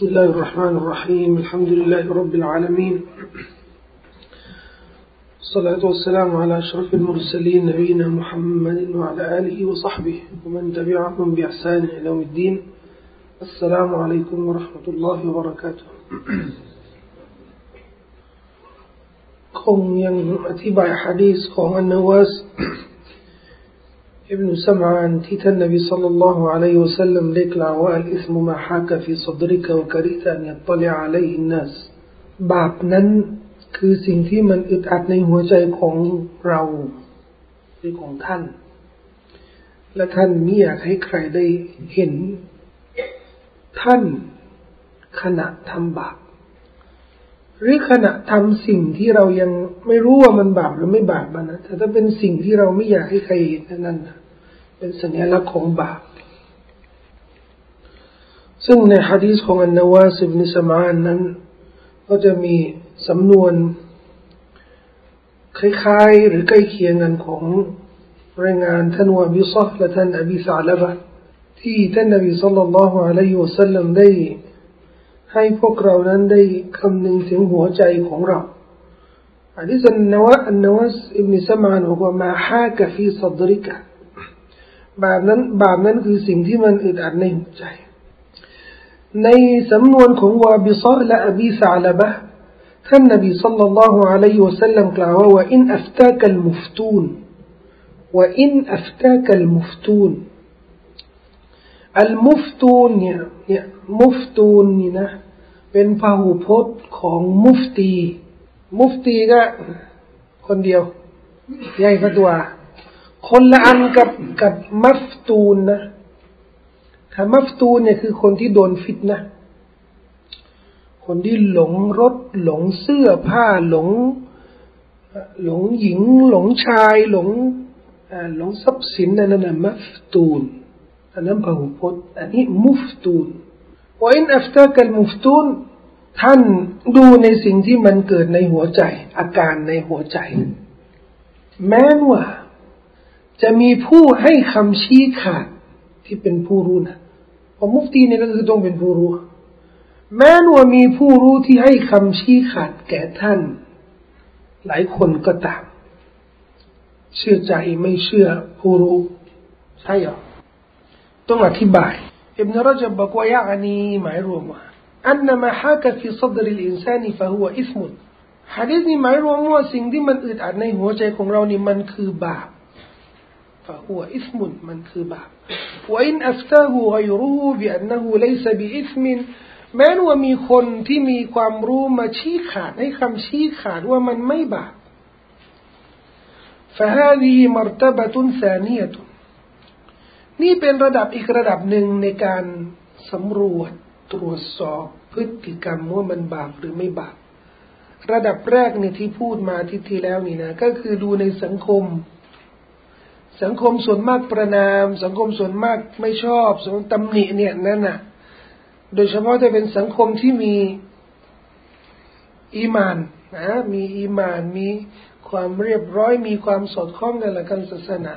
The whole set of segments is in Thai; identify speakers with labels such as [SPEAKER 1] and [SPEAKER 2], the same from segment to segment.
[SPEAKER 1] بسم الله الرحمن الرحيم الحمد لله رب العالمين الصلاة والسلام على أشرف المرسلين نبينا محمد وعلى آله وصحبه ومن تبعهم بإحسان إلى يوم الدين السلام عليكم ورحمة الله وبركاته คงยังอธิบายฮะดีษของอันนวัส ابن سمعان تيتا النبي صلى الله عليه وسلم لك لعواء الإثم ما حاك في صدرك وكرهت أن يطلع عليه الناس บาปนั้นคือสิ่งที่มันอึดอัดในหัวใจของเราหรือของท่าน และท่านไม่อยากให้ใครได้เห็น ท่านขณะทำบาปหรือขณะทำสิ่งที่เรายังไม่รู้ว่ามันบาปหรือไม่บาปนะแต่ถ้าเป็นสิ่งที่เราไม่อยากให้ใครเห็นนั่นนะ เป็นสัญลักษณ์ของบาป ซึ่งในฮะดีษของอันนวาสิบนิสมานนั้น ก็จะมีสำนวน คล้ายๆ หรือใกล้เคียงกันของรายงานท่านวาบิซอและท่านอบีสาลบะที่ท่านนบีสัลลัลลอฮุอะลัยฮิวสัลลัมได้ ให้พวกเรานั้นได้คำนึงถึงหัวใจของเราอันนี้สันนวะอันนวัสอิบนิสมานบอกว่ามาฮากะฟีซัดริกะ บาปนั้น บาปนั้นคือสิ่งที่มันอึดอัดในหัวใจ ในสำนวนของวาบิซอและอบีสาลบะท่านนบีสัลลัลลอฮุอะลัยฮิวะสัลลัมกล่าวว่าว่าอินอัฟตากัลมุฟตูนว่าอินอัฟตากัลมุฟตูนอัลมุฟตูนเนี่ยเนี่ยมุฟตูนนี่นะเป็นพหูพจน์ของมุฟตี มุฟตีก็คนเดียวใหญ่กว่าตัว คนละอันกับกับมัฟตูนนะถ้ามัฟตูนเนี่ยคือคนที่โดนฟิตนะ คนที่หลงรถ หลงเสื้อผ้าหลง หลงหญิง หลงชาย หลงหลงทรัพย์สินนั่นน่ะมัฟตูนอันนั้นพหูพจน์อันนี้มุฟตูนว่าอินอัฟตากัลมุฟตูนท่านดูในสิ่งที่มันเกิดในหัวใจ อาการในหัวใจ แม้ว่า จะมีผู้ให้คำชี้ขาดที่เป็นผู้รู้นะพอมุฟตีเนี่ยก็คือต้องเป็นผู้รู้ แม้ว่ามีผู้รู้ที่ให้คำชี้ขาดแก่ท่าน หลายคนก็ตาม เชื่อใจไม่เชื่อผู้รู้ ใช่หรอต้องอธิบายอิบนุรอญับบอกว่าيعنيหมายรวมว่าأن ما حاك في صدر الإنسان فهو إثمฮะดีษนี้หมายรวมว่าสิ่งที่มันอึดอัดในหัวใจของเรานี่มันคือบาป فهو إثم มันคือบาป وإن أفتاه غيره بأنه ليس بإثم แม้ว่ามีคนที่มีความรู้มาชี้ขาดให้คำชี้ขาดว่ามันไม่บาป فهذه مرتبة ثانية นี่เป็นระดับอีกระดับหนึ่งในการสำรวจตรวจสอบพฤติกรรมว่ามันบาปหรือไม่บาป ระดับแรกเนี่ยที่พูดมาที่ที่แล้วนี่นะ ก็คือดูในสังคม สังคมส่วนมากประนาม สังคมส่วนมากไม่ชอบส่วนตำหนิเนี่ยนั่นน่ะ โดยเฉพาะถ้าเป็นสังคมที่มีอีมานนะมีอีมานมีความเรียบร้อยมีความสอดคล้องกันละกันศาสนา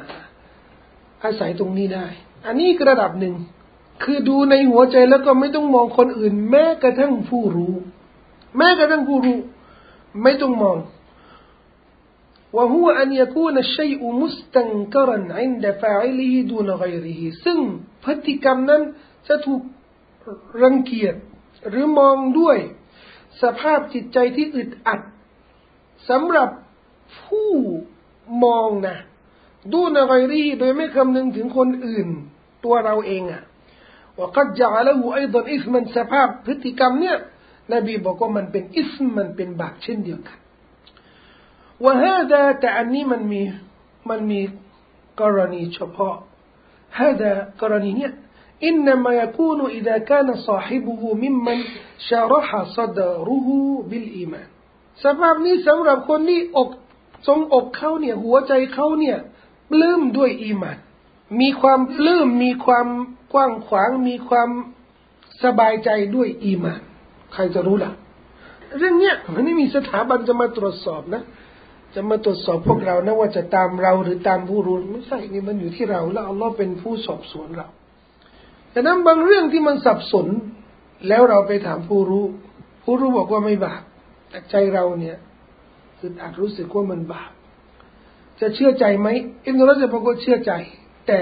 [SPEAKER 1] อาศัยตรงนี้ได้ อันนี้กระดับหนึ่ง คือดูในหัวใจแล้วก็ไม่ต้องมองคนอื่น แม้กระทั่งผู้รู้ แม้กระทั่งผู้รู้ ไม่ต้องมอง وهو أن يكون الشيء مستنكرا عند فاعله دون غيره ซึ่งพฤติกรรมนั้นจะถูกรังเกียจหรือมองด้วย สภาพจิตใจที่อึดอัดสำหรับผู้มองนะดูนอะไรรีโดยไม่คำนึงถึงคนอื่น ตัวเราเองอะ وقد جعله أيضا إثما สภาพพฤติกรรมเนี่ยนบีบอกว่ามันเป็นอิสมมันเป็นบาปเช่นเดียวกัน وهذا แต่อันนี้มันมีมันมีกรณีเฉพาะ هذا กรณีเนี่ย إنما يكون إذا كان صاحبه ممن شرح صدره بالإيمان สภาพนี้สำหรับคนที่อกทรงอกเขาเนี่ยหัวใจเขาเนี่ยปลื้มด้วยอีมานมีความปลื้มมีความกว้างขวางมีความสบายใจด้วยอีมาน ใครจะรู้ล่ะ เรื่องเนี้ยมันไม่มีสถาบันจะมาตรวจสอบนะ จะมาตรวจสอบพวกเรานะว่าจะตามเราหรือตามผู้รู้ไม่ใช่นี่มันอยู่ที่เรา แล้วอัลลอฮ์เป็นผู้สอบสวนเราแต่นั้นบางเรื่องที่มันสับสน แล้วเราไปถามผู้รู้ ผู้รู้บอกว่าไม่บาปแต่ใจเราเนี่ยคืออาจรู้สึกว่ามันบาปจะเชื่อใจไหมอินทรจะบอกว่าเชื่อใจ แต่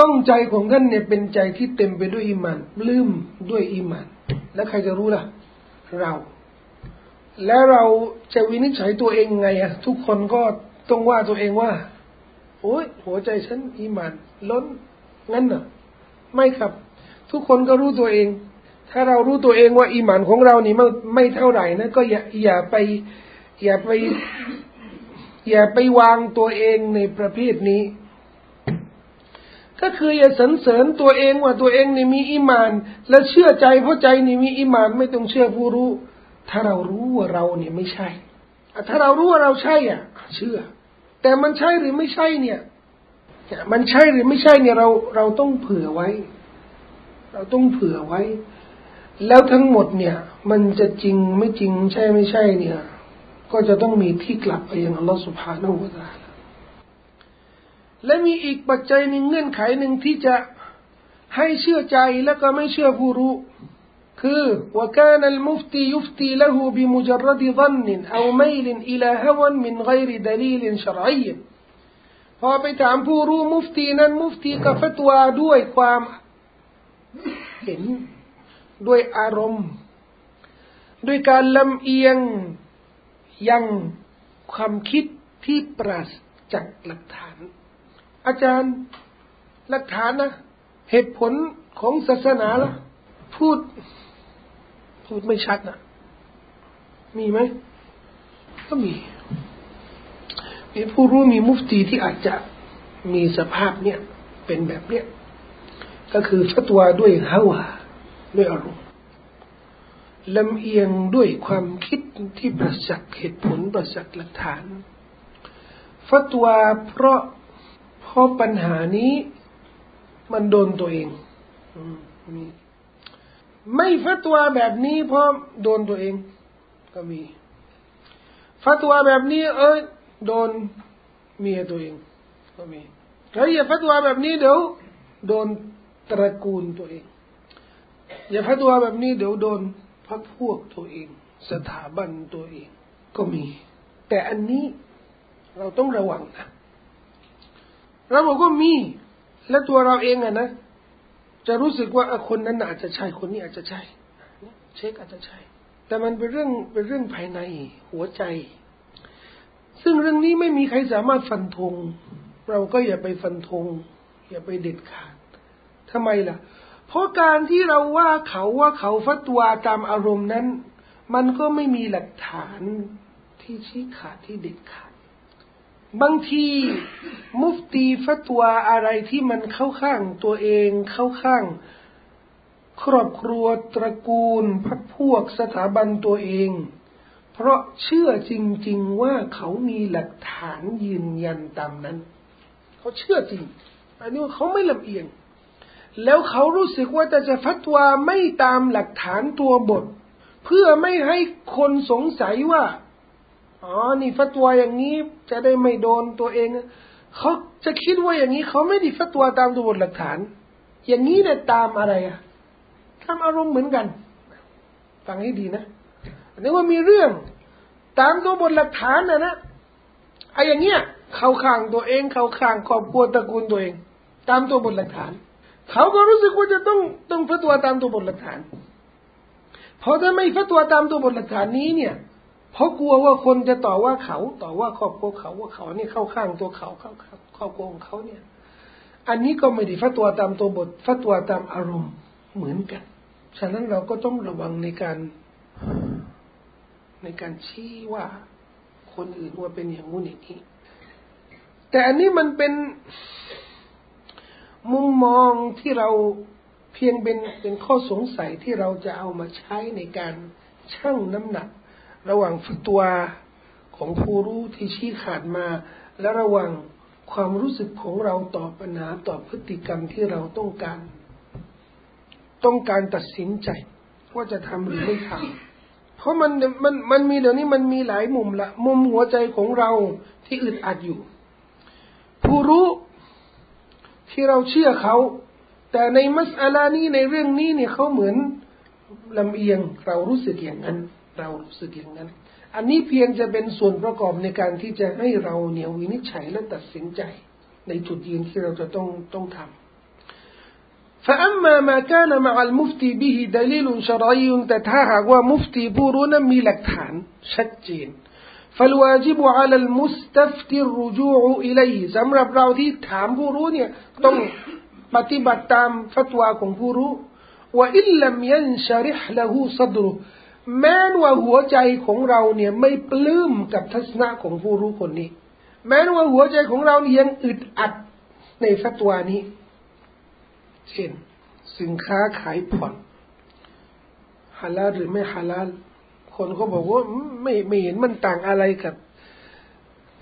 [SPEAKER 1] ต้องใจของท่านเนี่ยเป็นใจที่เต็มไปด้วยอิมานลืมด้วยอิมาน แล้วใครจะรู้ล่ะ เรา แล้วเราจะวินิจฉัยตัวเองไงอะทุกคนก็ต้องว่าตัวเองว่า โอ้ยหัวใจฉันอิมานล้นงั้นเหรอไม่ครับ ทุกคนก็รู้ตัวเอง ถ้าเรารู้ตัวเองว่าอิมานของเรานี่ไม่ไม่เท่าไหร่นะก็อย่าอย่าไป อย่าไป อย่าไปวางตัวเองในประเภทนี้ ก็คืออย่าสรรเสริญตัวเองว่าตัวเองนี่มีอิมาน และเชื่อใจเพราะใจนี่มีอิมาน ไม่ต้องเชื่อผู้รู้ ถ้าเรารู้ว่าเราเนี่ยไม่ใช่ ถ้าเรารู้ว่าเราใช่อะ เชื่อ แต่มันใช่หรือไม่ใช่เนี่ย มันใช่หรือไม่ใช่เนี่ยเราเราต้องเผื่อไว้ เราต้องเผื่อไว้ แล้วทั้งหมดเนี่ย มันจะจริงไม่จริงใช่ไม่ใช่เนี่ย ก็จะต้องมีที่กลับไปยังอัลลอฮฺสุบฮานาอูตาและมีอีกปัจจัยหนึ่งเงื่อนไขหนึ่งที่จะให้เชื่อใจและก็ไม่เชื่อผู้รู้ คือ وكان المفتي يفتي له بمجرد ظن أو ميل إلى هوى من غير دليل شرعي พอไปถามผู้รู้มุฟตีนั้นมุฟตีกับฟัตวาด้วยความเห็นด้วยอารมณ์ ด้วยการลำเอียงยังความคิดที่ปราศจากหลักฐานอาจารย์หลักฐานนะเหตุผลของศาสนาละพูด พูดไม่ชัดนะมีไหมก็มี มีผู้รู้มีมุฟตีที่อาจจะมีสภาพเนี่ย เป็นแบบเนี้ยก็คือฟัตวาด้วยฮาวาด้วยอารมณ์ลำเอียงด้วยความคิดที่ประจักษ์เหตุผลประจักษ์หลักฐานฟัตวาเพราะเพราะปัญหานี้มันโดนตัวเองมี ไม่ฟัตวาแบบนี้เพราะโดนตัวเอง ก็มีฟัตวาแบบนี้ เอ้ยโดนเมียตัวเอง ก็มีเฮ้ยอย่าฟัตวาแบบนี้เดี๋ยวโดนตระกูลตัวเอง อย่าฟัตวาแบบนี้เดี๋ยวโดนพักพวกตัวเอง สถาบันตัวเอง ก็มี แต่อันนี้เราต้องระวังนะเราบอกว่ามี และตัวเราเองอะนะ จะรู้สึกว่าคนนั้นอาจจะใช่คนนี้อาจจะใช่เช็คอาจจะใช่ แต่มันเป็นเรื่องเป็นเรื่องภายในหัวใจ ซึ่งเรื่องนี้ไม่มีใครสามารถฟันธงเราก็อย่าไปฟันธงอย่าไปเด็ดขาดทำไมล่ะ เพราะการที่เราว่าเขาว่าเขาฟัตวาตามอารมณ์นั้น มันก็ไม่มีหลักฐานที่ชี้ขาดที่เด็ดขาด บางทีมุฟตีฟัตวาอะไรที่มันเข้าข้างตัวเองเข้าข้าง ครอบครัวตระกูลพักพวกสถาบันตัวเอง เพราะเชื่อจริง ๆ ว่าเขามีหลักฐานยืนยันตามนั้น เขาเชื่อจริง อันนี้เขาไม่ลำเอียง แล้วเขารู้สึกว่าจะจะฟัตวาไม่ตามหลักฐานตัวบท เพื่อไม่ให้คนสงสัยว่า อ๋อนี่ฟัตวาอย่างนี้จะได้ไม่โดนตัวเองเขาจะคิดว่าอย่างนี้เขาไม่ได้ฟัตวาตามตัวบทหลักฐาน อย่างนี้เนี่ยตามอะไรอะตามอารมณ์เหมือนกันฟังให้ดีนะอันนี้ว่ามีเรื่อง ตามตัวบทหลักฐานนะนะไอ้อย่างเงี้ยเขาข้างตัวเอง เขาข้างครอบครัวตระกูลตัวเอง ตามตัวบทหลักฐาน เขาก็รู้สึกว่าจะต้องต้องฟัตวาตามตัวบทหลักฐานเพราะถ้าไม่ฟัตวาตามตัวบทหลักฐานนี้เนี่ย เพราะกลัวว่าคนจะต่อว่าเขา ต่อว่าครอบครัวเขาว่าเขาเนี่ยเข้าข้างตัวเขาเข้าข้างครอบครัวของเขาเนี่ย อันนี้ก็ไม่ได้ฟัตัวตามตัวบทฟัตัวตามอารมณ์เหมือนกัน ฉะนั้นเราก็ต้องระวังในการในการชี้ว่าคนอื่นว่าเป็นอย่างงู้นอย่างนี้ แต่อันนี้มันเป็นมุมมองที่เราเพียงเป็นเป็นข้อสงสัยที่เราจะเอามาใช้ในการชั่งน้ำหนัก ระหว่างฟัตัวของผู้รู้ที่ชี้ขาดมา และระหว่างความรู้สึกของเราต่อปัญหาต่อพฤติกรรมที่เราต้องการ ต้องการตัดสินใจ ว่าจะทำหรือไม่ทำเพราะมันมันมันมีเดี๋ยวนี้มันมีหลายมุมละมุมหัวใจของเราที่อึดอัดอยู่ ผู้รู้ที่เราเชื่อเขาแต่ในมัสอาลานี้ในเรื่องนี้เนี่ยเขาเหมือนลำเอียงเรารู้สึกอย่างนั้น เรารู้สึกอย่างนั้น อันนี้เพียงจะเป็นส่วนประกอบในการที่จะให้เราเนี่ยวินิจฉัยและตัดสินใจ ในจุดยืนที่เราจะต้องต้องทำ فأما ما كان مع المفتي به دليل شرعي تتهاها ومفتي بورونا ميلكتان شجين فالواجب على المستفتي الرجوع إليه سمرب راودي تام بورونيا تم ปฏิบัติตามฟัตว แม้ว่าหัวใจของเราเนี่ยไม่ปลื้มกับทัศนะของผู้รู้คนนี้ แม้ว่าหัวใจของเราเนี่ยังอึดอัดในฟัตวานี้ เช่น สินค้าขายผ่อนฮาลาลหรือไม่ฮาลาลคนเขาบอกว่าไม่ไม่เห็นมันต่างอะไรกับ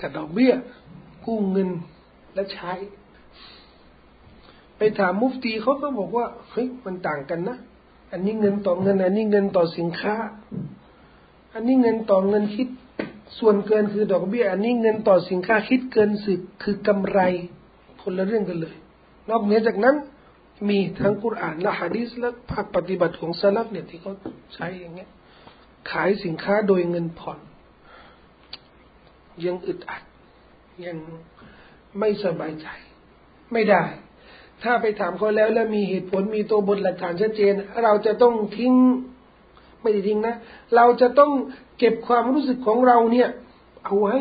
[SPEAKER 1] กับดอกเบี้ยกู้เงินและใช้ ไปถามมุฟตีเขาก็บอกว่าเฮ้ยมันต่างกันนะ อันนี้เงินต่อเงิน อันนี้เงินต่อสินค้า อันนี้เงินต่อเงินคิด ส่วนเกินคือดอกเบี้ย อันนี้เงินต่อสินค้าคิดเกินสึกคือกำไรคนละเรื่องกันเลย นอกเหนือจากนั้น มีทั้งกุรอานและฮะดีษและภาคปฏิบัติของซาลฟเนี่ยที่เขาใช้อย่างเงี้ย ขายสินค้าโดยเงินผ่อน ยังอึดอัด ยังไม่สบายใจ ไม่ได้ ถ้าไปถามเขาแล้วแล้วมีเหตุผลมีตัวบทหลักฐานชัดเจน เราจะต้องทิ้งไม่ได้ทิ้งนะ เราจะต้องเก็บความรู้สึกของเราเนี่ย เอาไว้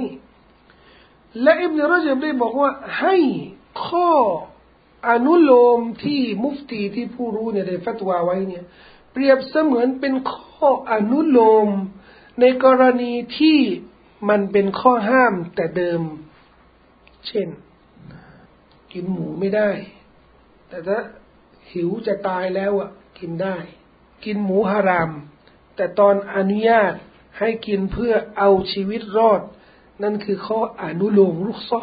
[SPEAKER 1] และอิบนารัจบได้บอกว่าให้ข้ออนุโลมที่มุฟตีที่ผู้รู้เนี่ยได้ฟัตวาไว้เนี่ย เปรียบเสมือนเป็นข้ออนุโลม ในกรณีที่มันเป็นข้อห้ามแต่เดิม เช่น กินหมูไม่ได้ แต่ถ้าหิวจะตายแล้วอะกินได้ กินหมูฮาราม แต่ตอนอนุญาตให้กินเพื่อเอาชีวิตรอด นั่นคือข้ออนุโลมรุกซอ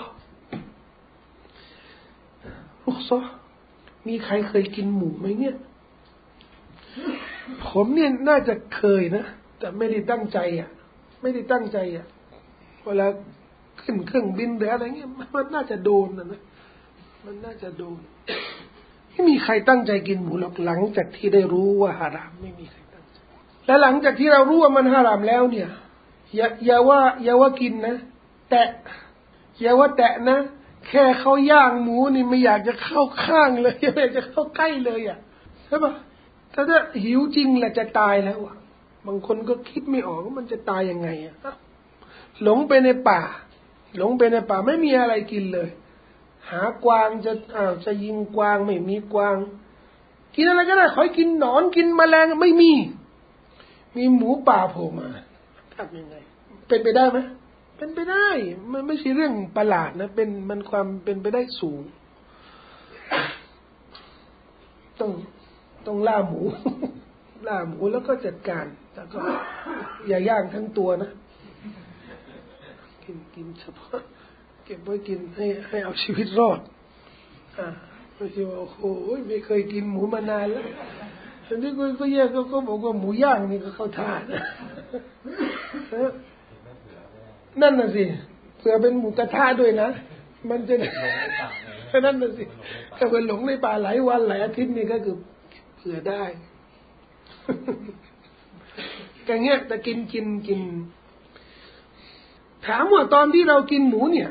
[SPEAKER 1] รุกซอมีใครเคยกินหมูไหมเนี่ย ผมเนี่ยน่าจะเคยนะ แต่ไม่ได้ตั้งใจอะ ไม่ได้ตั้งใจอะ เวลาขึ้นเครื่องบินหรืออะไรเงี้ยมันน่าจะโดนนะนะ มันน่าจะโดน ไม่มีใครตั้งใจกินหมูหรอกหลังจากที่ได้รู้ว่าฮารามไม่มีใครตั้งใจและหลังจากที่เรารู้ว่ามันฮารามแล้วเนี่ยอย่าอย่าว่าอย่าว่ากินนะ แตะอย่าว่าแตะนะ แค่เขาย่างหมูนี่ไม่อยากจะเข้าข้างเลยไม่อยากจะเข้าใกล้เลยอะใช่ปะถ้าถ้าหิวจริงแหละจะตายแล้วอะบางคนก็คิดไม่ออกว่ามันจะตายยังไงอะหลงไปในป่า หลงไปในป่าไม่มีอะไรกินเลย หากวางจะอ้าวจะยิงกวางไม่มีกวาง กินอะไรก็ได้ขอกินหนอนกินแมลงไม่มี มีหมูป่าโผล่มาทำยังไง เป็นไปได้ไหมเป็นไปได้ มันไม่ใช่เรื่องประหลาดนะ เป็นมันความเป็นไปได้สูง ต้องต้องล่าหมู ล่าหมูแล้วก็จัดการ แล้วก็ อย่าย่างทั้งตัวนะ กินกินเฉพาะ เก็บไว้กินให้ให้เอาชีวิตรอดอ่าไม่ใช่ว่าโอ้โหไม่เคยกินหมูมานานแล้วอันนี้ก็ก็แยกก็บอกว่าหมูย่างนี่ก็เข้าท่านนั่นน่ะสิเผื่อเป็นหมูกระทะด้วยนะ มันจะนั่นน่ะสิถ้าเป็นหลงในป่าหลายวันหลายอาทิตย์นี่ก็คือเผื่อได้แต่เงี้ยแต่กินกินกิน ถามว่าตอนที่เรากินหมูเนี่ย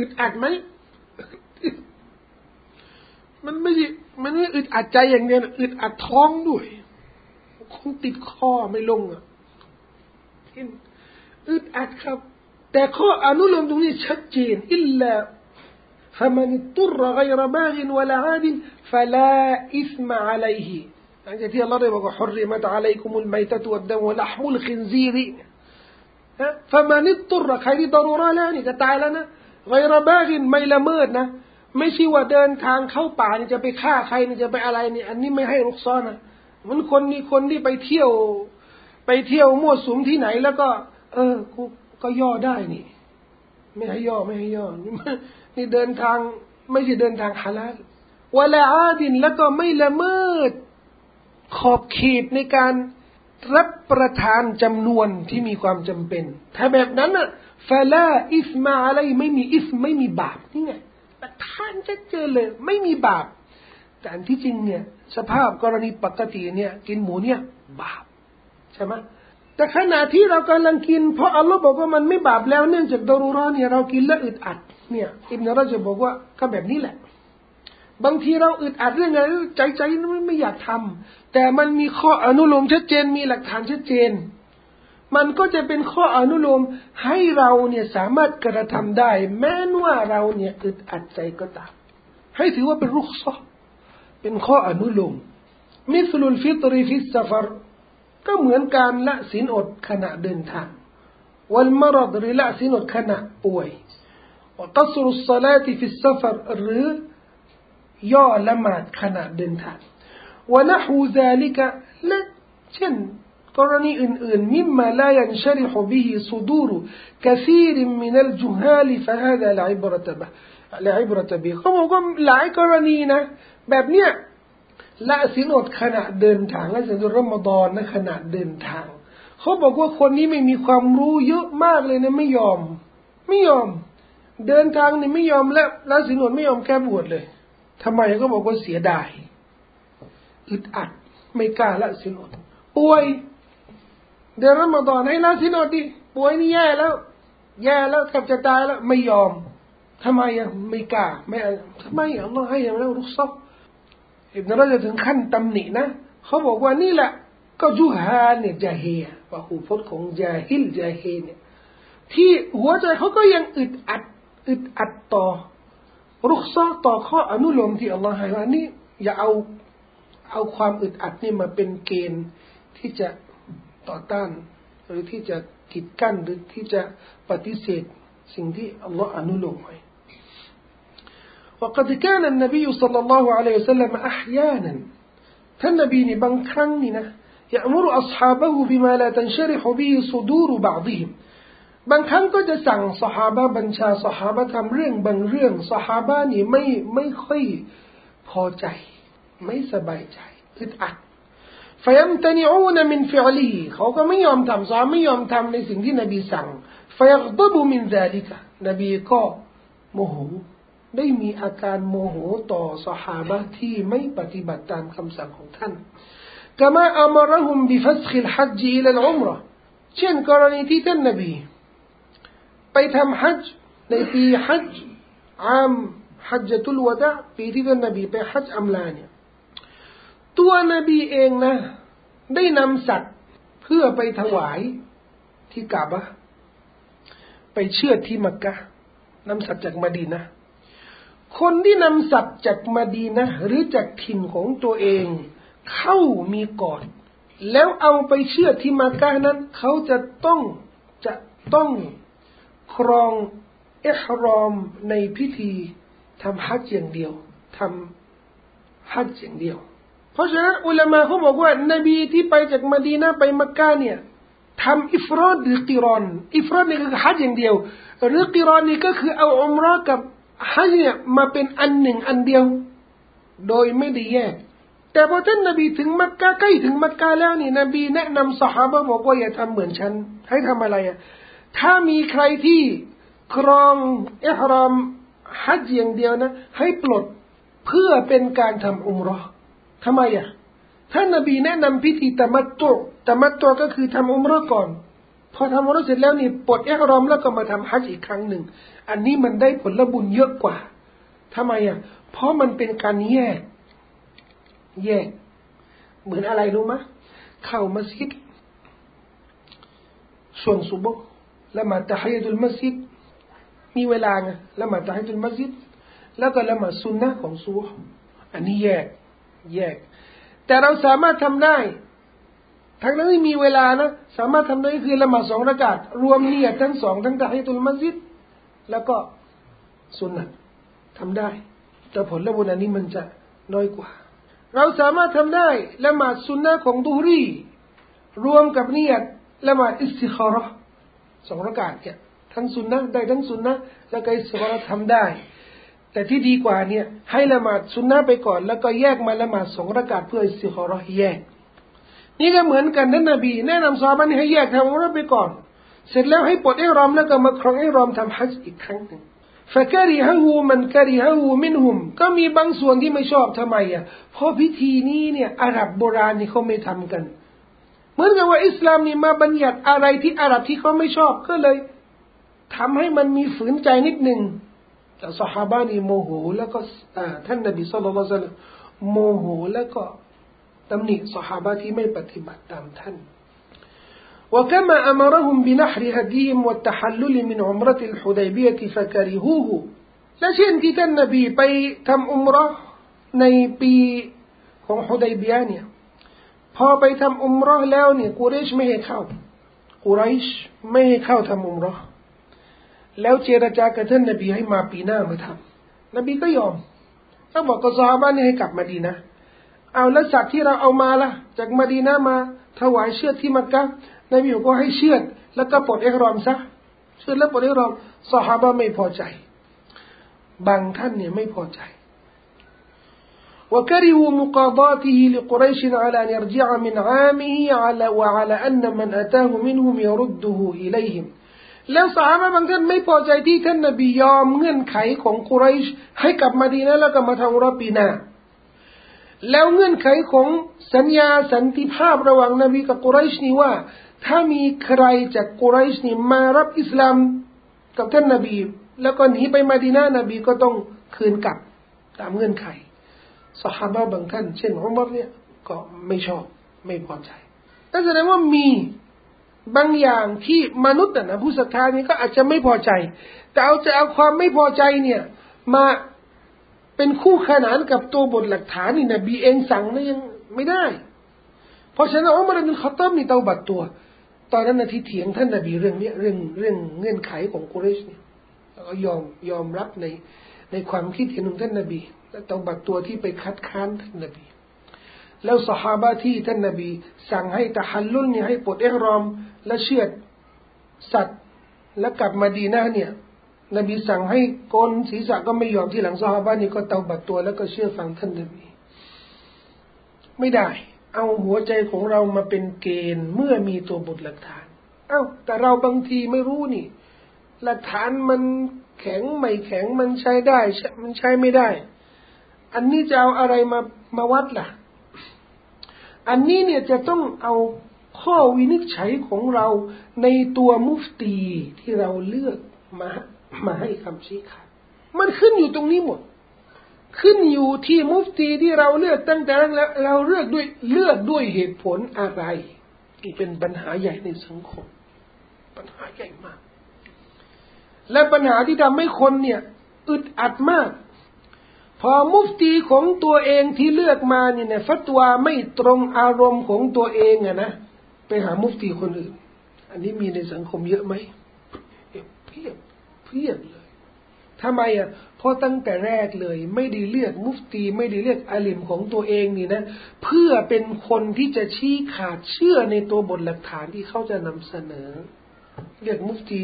[SPEAKER 1] อึดอัดไหม มันไม่ใช่มันไม่อึดอัดใจอย่างเดียวอึดอัดท้องด้วย คงติดคอไม่ลงอ่ะกินอึดอัดครับแต่ข้ออนุโลมตรงนี้ชัดเจนอิลลา فمن اضطر غير باغ ولا عاد فلا إثم عليه หลังจากที่อัลลอฮ์ได้บอกว่า حرمت عليكم الميتة والدم ولحم الخنزير فمن اضطر ใครที่ตรูระแล้วนี่จะตายแล้วนะ ไวระบาินไม่ละเมิดนะ ไม่ใช่ว่าเดินทางเข้าป่าเนี่ยจะไปฆ่าใครจะไปอะไรเนี่ย อันนี้ไม่ให้ลุกซ้อนนะมันคนมีคนที่ไปเที่ยว ไปเที่ยวมั่วสุมที่ไหน แล้วก็ เออกูก็ย่อได้นี่ ไม่ให้ย่อไม่ให้ย่อนี่เดินทาง ไม่ใช่เดินทางฮาลาลวะลาอาดินแล้วก็ไม่ละเมิด ขอบเขตในการรับประทานจำนวนที่มีความจำเป็น ถ้าแบบนั้นอะ ฟลาอิสมาอะไรไม่มีอิสไม่มีบาปนี่ไงประทานจะเจอเลย ไม่มีบาป แต่อันที่จริงเนี่ย สภาพกรณีปกติเนี่ย กินหมูเนี่ย บาป ใช่ไหมแต่ขณะที่เรากำลังกิน เพราะอัลลอฮ์บอกว่ามันไม่บาปแล้วเนื่องจากดารุรอเนี่ยเรากินแล้วอึดอัด เนี่ยอิบนุรอญับบอกว่าก็แบบนี้แหละ บางทีเราอึดอัดเรื่องอะไรใจใจไม่อยากทำแต่มันมีข้ออนุโลมชัดเจนมีหลักฐานชัดเจน มันก็จะเป็นข้ออนุโลมให้เราเนี่ยสามารถกระทำได้ แม้ว่าเราเนี่ยอึดอัดใจก็ตาม ให้ถือว่าเป็นرخصةเป็นข้ออนุโลมمثل الفطر في السفرก็เหมือนการละศีลอดขณะเดินทางوالمرضหรือละศีลอดขณะป่วยقصر الصلاة في السفرหรือย่อละหมาดขณะเดินทางونحو ذلكและเช่น กรณีอื่นๆمما لا ينشرح به صدور كثير من الجهال فهذا لا عبرة لا عبرة بهเขาบอกว่าหลายกรณีนะ แบบเนี้ยละศีลอดขณะเดินทางละศีลอดรอมฎอนนะขณะเดินทาง เขาบอกว่าคนนี้ไม่มีความรู้เยอะมากเลยนะไม่ยอม ไม่ยอม เดินทางนี่ไม่ยอมและละสินอดไม่ยอมแก้บวชเลยทำไมก็บอกว่าเสียดายอึดอัดไม่กล้าละสินอดป่วย เดือนรอมฎอนให้ละสินอดดิป่วยนี่แย่แล้ว แย่แล้วแทบจะตายแล้วไม่ยอมทำไมอะไม่กล้าไม่ทำไมอัลลอฮ์ให้อย่างนั้นรุกซอกอิบนาราจะถึงขั้นตำหนินะเขาบอกว่านี่แหละ ก็จุฮาเนี่ยจาเฮียว่าหูพจน์ของจาฮิลจาเฮเนี่ยที่หัวใจเขาก็ยังอึดอัดอึดอัดต่อรุกซอต่อข้ออนุโลมที่อัลลอฮ์ให้ว่านี่อย่าเอาเอาความอึดอัดนี่มาเป็นเกณฑ์ที่จะ ต่อต้าน หรือที่จะกีดกั้นหรือที่จะปฏิเสธสิ่งที่อัลลอฮ์อนุโลมไว้ وقد كان النبي صلى الله عليه وسلم أحيانا فالنبي بنكرننا يأمر أصحابه بما لا تنشرح به صدور بعضهم บางครั้งก็จะสั่งสหาบะบัญชาสหาบะทำเรื่องบางเรื่องสหาบะนี่ไม่ไม่ค่อยพอใจ ไม่สบายใจอึดอัด ฟยัมตนิอูนมินฟิอลีเขาก็ไม่ยอมทำซาไม่ยอมทำในสิ่งที่นบีสั่งฟยักดบุมินซาลิกะนบีก็โมโหได้มีอาการโมโหต่อสหาบะที่ไม่ปฏิบัติตามคำสั่งของท่านกามาอัมรหุมบิฟัสขิลฮัจจีอิลอุมรอเช่นกรณีที่ท่านนบี ไปทำฮัจในปีฮัจอามฮัจตุลวดะปีที่ท่านนบีไปฮัจอัมลาเนี่ย ตัวนบีเองนะ ได้นำสัตว์เพื่อไปถวายที่กาบะไปเชื่อที่มักกะนำสัตว์จากมาดีนะคนที่นำสัตว์จากมาดีนะหรือจากถิ่นของตัวเอง เข้ามีก่อน แล้วเอาไปเชื่อที่มากานั้น เขาจะต้องจะต้องครองเอฮรอมในพิธีทำฮัจอย่างเดียวทำฮัจอย่างเดียว เพราะฉะนั้นอุลามาเขาบอกว่านบีที่ไปจากมาดีนะไปมักกะเนี่ยทำอิฟรอดหรือกิรอนอิฟรอดนี่คือฮัจอย่างเดียว หรือกิรอนนี่ก็คือเอาอุมรอกับฮัจเนี่ยมาเป็นอันหนึ่งอันเดียว โดยไม่ได้แยก แต่พอท่านนบีถึงมักกะใกล้ถึงมักกะแล้วนี่นบีแนะนำสหายบอกว่าอย่าทำเหมือนฉัน ให้ทำอะไรอะถ้ามีใครที่ครองอิฮรอมฮัจอย่างเดียวนะ ให้ปลดเพื่อเป็นการทำอุมรอ ทำไมอะท่านนบีแนะนำพิธีตะมัตตุตะมัตตุก็คือทำอุมรอก่อน พอทำอุมรอเสร็จแล้วนี่ปลดอิฮรอมแล้วก็มาทำฮัจอีกครั้งหนึ่ง อันนี้มันได้ผลบุญเยอะกว่าทำไมอะ เพราะมันเป็นการแยก แยก เหมือนอะไรรู้ไหมเข้ามัสยิดช่วงสุบห์ละหมาดตะฮีดุลมัสยิดมีเวลาไงละหมาดตะฮีดุลมัสยิดแล้วก็ละหมาดสุนนะของซูบอันนี้แยก แยก แต่เราสามารถทำได้ ทั้งนั้นที่มีเวลานะ สามารถทำได้คือละหมาดสองระกาศรวมเนียทั้งสองทั้งตะฮีดุลมัสยิดแล้วก็สุนนะทำได้ แต่ผลละบุญอันนี้มันจะน้อยกว่า เราสามารถทำได้ละหมาดสุนนะของดุฮรีรวมกับเนียดละหมาดอิสติคาระสองร็อกอะฮ์เนี่ยทั้งสุนนะได้ทั้งสุนนะแล้วก็อิสติคาระทำได้ แต่ที่ดีกว่าเนี่ย ให้ละหมาดสุนนะไปก่อน แล้วก็แยกมาละหมาดสองร็อกอะฮ์เพื่ออิสติคาระแยก นี่ก็เหมือนกันนั่นนบี แนะนำซอฮาบะฮ์ให้แยกทำอุมเราะฮ์ไปก่อน เสร็จแล้วให้ปลดเอียะห์รอมแล้วก็มาครองเอียะห์รอมทำฮัจอีกครั้งหนึ่งفكرهه من كرهه منهم ก็มีบางส่วนที่ไม่ชอบทำไมอะ เพราะพิธีนี้เนี่ยอาหรับโบราณนี่เขาไม่ทำกัน เหมือนกับว่าอิสลามนี่มาบัญญัติอะไรที่อาหรับที่เขาไม่ชอบก็เลยทำให้มันมีฝืนใจนิดหนึ่ง สหายนี่โมโหแล้วก็ท่านนบีสุลต่านโมโหแล้วก็ตำหนิสหายที่ไม่ปฏิบัติตามท่าน وكما أمرهم بنحر هديهم والتحلل من عمرة الحديبية فكرهوه และเช่นที่ท่านนบีไปทำอุมรอในปีของฮุดัยเบียเนี่ยพอไปทำอุมรอแล้วเนี่ยกุเรชไม่ให้เข้ากุเรชไม่ให้เข้าทำอุมรอ แล้วเจรจากับท่านนบีให้มาปีหน้ามาทำนบีก็ยอมเขาบอกกับซาบ้านนี่ให้กลับมาดีนะเอาแล้วสัตว์ที่เราเอามาล่ะจากมาดีนะมาถวายเชือดที่มักกะนบีบอกว่าให้เชือดแล้วก็ปลดเอกรอมซะเชือดแล้วปลดเอกรอมซาฮาบะไม่พอใจ บางท่านเนี่ยไม่พอใจ وكرهوا مقاضاته لقريش على أن يرجع من عامه على وعلى أن من أتاه منهم يرده إليهم แล้วสาบะบางท่านไม่พอใจที่ท่านนบียอมเงื่อนไขของกุไรชให้กลับมาดีนะแล้วก็มาทำรอบปีหน้าแล้วเงื่อนไขของสัญญาสันติภาพระหว่างนบีกับกุไรชนี่ว่า ถ้ามีใครจากกุไรชนี่มารับอิสลามกับท่านนบี แล้วก็หนีไปมาดีนานบีก็ต้องคืนกลับตามเงื่อนไขสหายบางท่าน เช่นอุมารเนี่ยก็ไม่ชอบไม่พอใจนั่นแสดงว่ามี บางอย่างที่มนุษย์นะผู้ศรัทธานี่ก็อาจจะไม่พอใจ แต่เอาจะเอาความไม่พอใจเนี่ย มาเป็นคู่ขนานกับตัวบทหลักฐานนี่นะบีเองสั่งนี่ยังไม่ได้ เพราะฉะนั้นอุมารเป็นขัตตับนี่เตาบัดตัว ตอนนั้นนะที่เถียงท่านนบีเรื่องนี้เรื่องเรื่องเงื่อนไขของกุเรชเนี่ยแล้วก็ยอมยอมรับในในความคิดเห็นของท่านนบีและตาบัดตัวที่ไปคัดค้านท่านนบี แล้วสหายที่ท่านนบี สั่งให้ตะฮัลลุลเนี่ยให้ปลดเอกรอม และเชือดสัตว์และกลับมาดีนาเนี่ยนบีสั่งให้โกนศีรษะก็ไม่ยอมที่หลังสหายนี่ก็เตาบัดตัวแล้วก็เชื่อฟังท่านนบี ไม่ได้ เอาหัวใจของเรามาเป็นเกณฑ์เมื่อมีตัวบทหลักฐาน เอา้าแต่เราบางทีไม่รู้นี่ หลักฐานมันแข็งไม่แข็งมันใช้ได้ มันใช้ไม่ได้ อันนี้จะเอาอะไรมามาวัดล่ะ อันนี้เนี่ยจะต้องเอาข้อวินิจฉัยของเราในตัวมุฟตีที่เราเลือกมามาให้คำชี้ขาดมันขึ้นอยู่ตรงนี้หมด ขึ้นอยู่ที่มุฟตีที่เราเลือกตั้งแต่แล้วเราเลือกด้วยเลือกด้วยเหตุผลอะไรที่เป็นปัญหาใหญ่ในสังคม ปัญหาใหญ่มาก และปัญหาที่ทำให้คนเนี่ย อึดอัดมาก พอมุฟตีของตัวเองที่เลือกมาเนี่ยฟัตวาไม่ตรงอารมณ์ของตัวเองอะนะไปหามุฟตีคนอื่น อันนี้มีในสังคมเยอะไหมเพียบเพียบเลยทำไมอะเพราะตั้งแต่แรกเลย ไม่ได้เลือกมุฟตี ไม่ได้เลือกอาลิมของตัวเองนี่นะ เพื่อเป็นคนที่จะชี้ขาดเชื่อในตัวบทหลักฐานที่เขาจะนำเสนอเรียกมุฟตี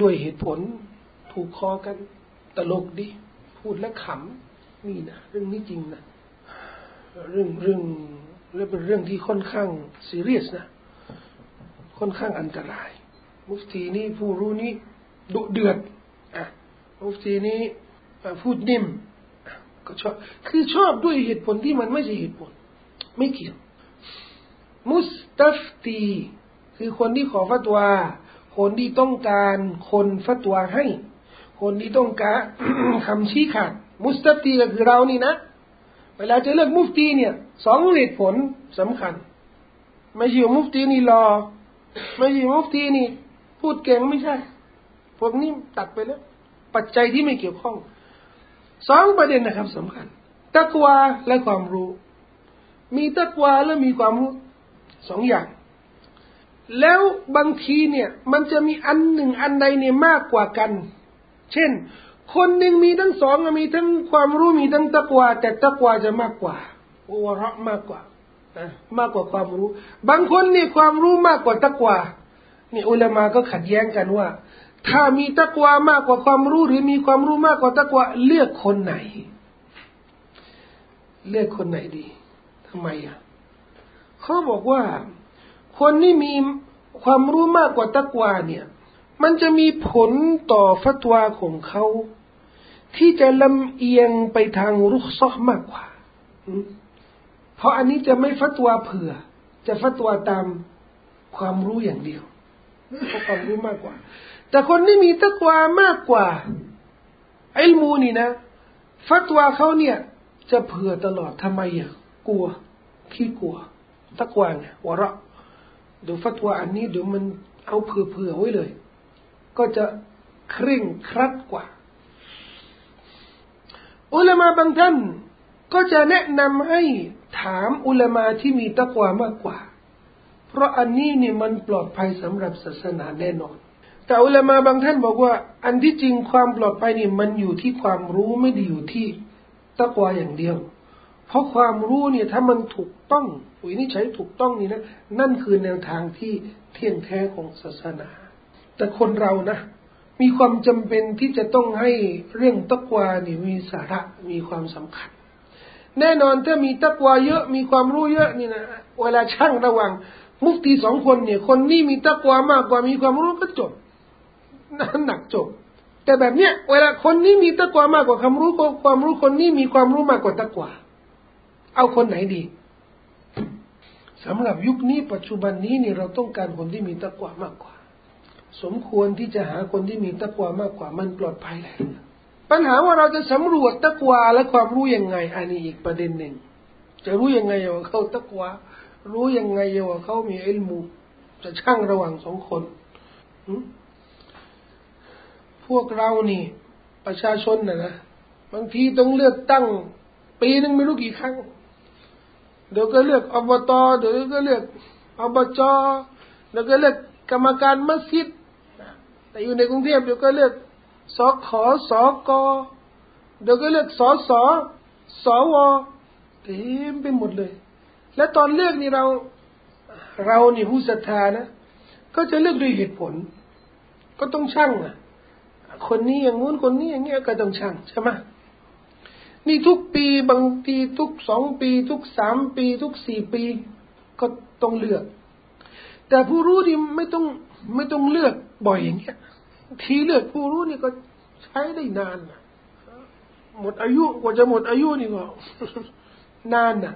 [SPEAKER 1] ด้วยเหตุผลถูกคอกันตลกดิพูดแล้วขำ นี่นะเรื่องนี้จริงนะเรื่องเรื่องและเป็นเรื่องที่ค่อนข้างซีเรียสนะ ค่อนข้างอันตราย มุฟตีนี่ผู้รู้นี้ดุเดือดอะมุฟตีนี้พูดนิ่มก็ชอบคือชอบด้วยเหตุผลที่มันไม่ใช่เหตุผล ไม่เกี่ยว มุสตัฟตี คือคนที่ขอฟัตวา คนที่ต้องการคนฟัตวาให้ คนที่ต้องการคำชี้ขาด มุสตัฟตีก็คือเรานี่นะ เวลาจะเลือกมุฟตีเนี่ยสองเหตุผลสำคัญ ไม่ใช่มุฟตีนี่รอ ไม่ใช่มุฟตีนี่ พูดเก่งไม่ใช่ พวกนี้ตัดไปแล้ว ปัจจัยที่ไม่เกี่ยวข้องสองประเด็นนะครับสำคัญตักวาและความรู้ มีตักวาและมีความรู้สองอย่าง แล้วบางทีเนี่ย มันจะมีอันหนึ่งอันใดเนี่ยมากกว่ากัน เช่น คนหนึ่งมีทั้งสองมีทั้งความรู้มีทั้งตักวาแต่ตักวาจะมากกว่าวระมากกว่ามากกว่าความรู้ บางคนนี่ความรู้มากกว่าตักวานี่อุลามาก็ขัดแย้งกันว่า ถ้ามีตะกวามากกว่าความรู้หรือมีความรู้มากกว่าตะกวาเลือกคนไหน เลือกคนไหนดีทำไมอะเขาบอกว่า คนที่มีความรู้มากกว่าตะกวาเนี่ย มันจะมีผลต่อฟัตวาของเขา ที่จะลำเอียงไปทางรุกซอกมากกว่า เพราะอันนี้จะไม่ฟัตวาเผื่อ จะฟัตวาตามความรู้อย่างเดียวเพราะความรู้มากกว่า แต่คนที่มีตะกวามากกว่าไอ้มูนี่นะ ฟัตวาเขาเนี่ย จะเผื่อตลอดทำไมอะกลัวขี้กลัว ตะกวาเนี่ยวระเดี๋ยวฟัตวาอันนี้เดี๋ยวมันเอาเผื่อๆไว้เลย ก็จะเคร่งครัดกว่า อุลามาบางท่าน ก็จะแนะนำให้ถามอุลามาที่มีตะกวามากกว่า เพราะอันนี้เนี่ยมันปลอดภัยสำหรับศาสนาแน่นอน แต่อุลามาบางท่านบอกว่า อันที่จริงความปลอดภัยนี่มันอยู่ที่ความรู้ไม่ได้อยู่ที่ตะกวาอย่างเดียว เพราะความรู้เนี่ยถ้ามันถูกต้องวินิจฉัยถูกต้องนี่นะ นั่นคือแนวทางที่เที่ยงแท้ของศาสนา แต่คนเรานะ มีความจำเป็นที่จะต้องให้เรื่องตะกวานี่มีสาระมีความสำคัญ แน่นอนถ้ามีตะกวาเยอะมีความรู้เยอะนี่นะเวลาช่างระหว่างมุฟตีสองคนเนี่ย คนนี้มีตะกวามากกว่ามีความรู้ก็จบนั่นหนักจบ แต่แบบเนี้ยเวลาคนนี้มีตะกวามากกว่าความรู้ความรู้คนนี้มีความรู้มากกว่าตะกวาเอาคนไหนดีสำหรับยุคนี้ปัจจุบันนี้เนี่ยเราต้องการคนที่มีตะกวามากกว่า สมควรที่จะหาคนที่มีตะกวามากกว่ามันปลอดภัยแหละปัญหาว่าเราจะสำรวจตะกวาและความรู้ยังไง อันนี้อีกประเด็นหนึ่ง จะรู้ยังไงว่าเขาตะกวารู้ยังไงว่าเขามีอิลมู จะช่างระหว่างสองคนพวกเรานี่ ประชาชนนะนะบางทีต้องเลือกตั้ง ปีนึงไม่รู้กี่ครั้ง เดี๋ยวก็เลือกอบตเดี๋ยวก็เลือกอบจเดี๋ยวก็เลือกกรรมการมัสยิด แต่อยู่ในกรุงเทพเดี๋ยวก็เลือกสขสกเดี๋ยวก็เลือกสสสวเต็มไปหมดเลย และตอนเลือกนี่เราเรานี่ผู้ศรัทธานะ ก็จะเลือกด้วยเหตุผล ก็ต้องช่างอะ คนนี้อย่างงู้นคนนี้อย่างเงี้ยก็ต้องช่างใช่ไหมนี่ทุกปีบางทีทุกสองปี ทุกสามปี ทุกสี่ปี ก็ต้องเลือก แต่ผู้รู้นี่ไม่ต้อง ไม่ต้องเลือกบ่อยอย่างเงี้ย ทีเลือกผู้รู้นี่ก็ใช้ได้นานนะหมดอายุกว่าจะหมดอายุนี่ก็นานนะ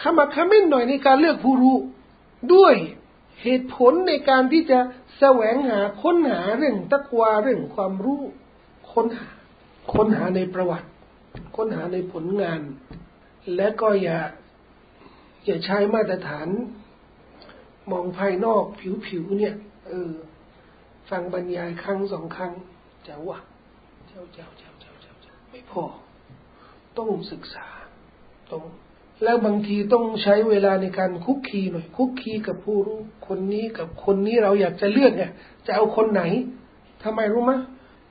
[SPEAKER 1] ขมักขมิ้นหน่อยในการเลือกผู้รู้ ด้วยเหตุผลในการที่จะแสวงหาค้นหาเรื่องตะกวาเรื่องความรู้ ค้นหา ค้นหาในประวัติ ค้นหาในผลงาน และก็อย่า อย่าใช้มาตรฐาน มองภายนอกผิวๆเนี่ย เออ ฟังบรรยายครั้งสองครั้งจะว่าเจ้าเจ้าเจ้าเจ้าเจ้าไม่พอ ต้องศึกษาต้องแล้วบางทีต้องใช้เวลาในการคุกคีหน่อย คุกคีกับผู้รู้คนนี้กับคนนี้เราอยากจะเลือกเนี่ยจะเอาคนไหนทำไมรู้ไหม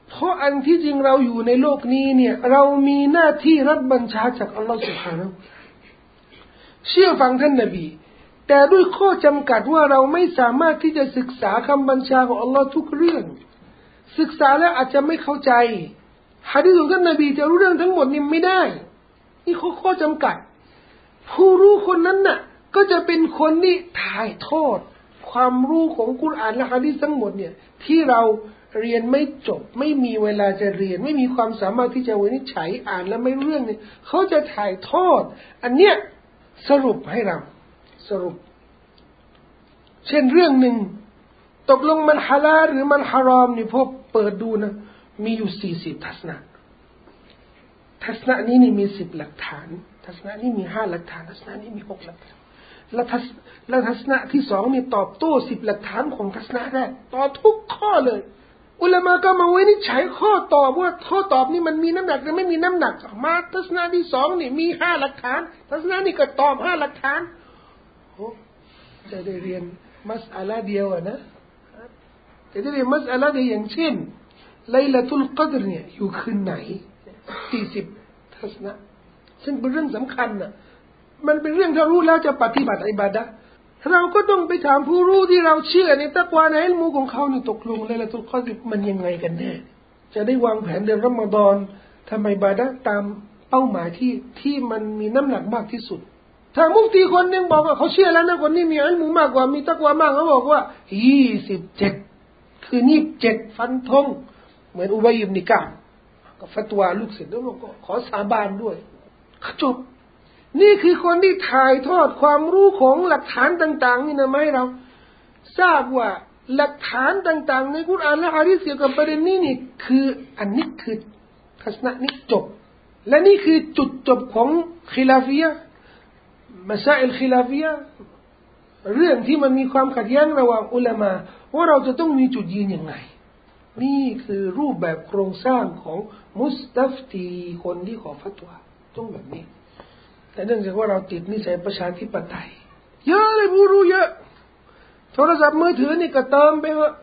[SPEAKER 1] เพราะอันที่จริงเราอยู่ในโลกนี้เนี่ย เรามีหน้าที่รับบัญชาจากอัลลอฮฺสุบฮานะเชื่อฟังท่านนบี แต่ด้วยข้อจำกัดว่าเราไม่สามารถที่จะศึกษาคำบัญชาของอัลลอฮ์ทุกเรื่อง ศึกษาแล้วอาจจะไม่เข้าใจฮะดีษของท่านนบีจะรู้เรื่องทั้งหมดนี่ไม่ได้ นี่ข้อข้อจำกัด ผู้รู้คนนั้นน่ะ ก็จะเป็นคนที่ถ่ายทอดความรู้ของกุรอานและฮะดีษทั้งหมดเนี่ย ที่เราเรียนไม่จบ ไม่มีเวลาจะเรียน ไม่มีความสามารถที่จะวินิจฉัยอ่านแล้วไม่เรื่องเนี่ยเขาจะถ่ายทอด อันเนี้ยสรุปให้เรา สรุป เช่นเรื่องหนึ่ง ตกลงมันฮาลาหรือมันฮารอมนี่พบเปิดดูนะ มีอยู่สี่สิบทัศนะทัศนะนี้นี่มีสิบหลักฐาน ทัศนะนี้มีห้าหลักฐาน ทัศนะนี้มีหกหลักฐานและทัศและทัศนะที่สองนี่ตอบโต้สิบหลักฐานของทัศนะแรกตอบทุกข้อเลย อุลามะก็มาวินิจฉัยข้อตอบว่าข้อตอบนี่มันมีน้ำหนักหรือไม่มีน้ำหนักมาทัศนะที่สองนี่มีห้าหลักฐาน ทัศนะนี่ก็ตอบห้าหลักฐาน โอ้จะได้เรียนมัสอาลาเดียวนะจะได้เรียนมัสอาลาเดียวอย่างเช่นไลลาตุลกัดรเนี่ยอยู่คืนไหนสี่สิบทัศนะ ซึ่งเป็นเรื่องสำคัญนะมันเป็นเรื่องถ้ารู้แล้วจะปฏิบัติอิบาดะเราก็ต้องไปถามผู้รู้ที่เราเชื่อในตะกวาในอิลมูของเขานี่ตกลงเลยละทุกข้อสิมันยังไงกันแน่จะได้วางแผนเดือนรอมฎอนทำไมบาดะตามเป้าหมายที่ที่มันมีน้ำหนักมากที่สุด ถ้ามุฟตีคนหนึ่งบอกว่าเขาเชื่อแล้วนะคนนี้มีอิลมูมากกว่ามีตะกวามากเขาบอกว่ายี่สิบเจ็ดคือนี่เจ็ดฟันธงเหมือนอุบัยอิบนิกามก็ฟัตวาลูกศิษย์แล้วก็ขอสาบานด้วยจบนี่คือคนที่ถ่ายทอดความรู้ของหลักฐานต่าง ๆ นี่นะไหมเรา ทราบว่าหลักฐานต่าง ๆ ในกุรอานและฮะดิษเกี่ยวกับประเด็นนี้นี่คืออันนี้คือทัศนะนี้จบ และนี่คือจุดจบของخلافية مسائل خلافيةเรื่องที่มันมีความขัดแย้งระหว่างอุลามา ว่าเราจะต้องมีจุดยืนยังไงนี่คือรูปแบบโครงสร้างของمستفتيคนที่ขอฟัตวาต้องแบบนี้ แต่เนื่องจากว่าเราติดนิสัยประชาธิปไตย เยอะเลยผู้รู้เยอะ โทรศัพท์มือถือนี่ก็เติมไปเถอะ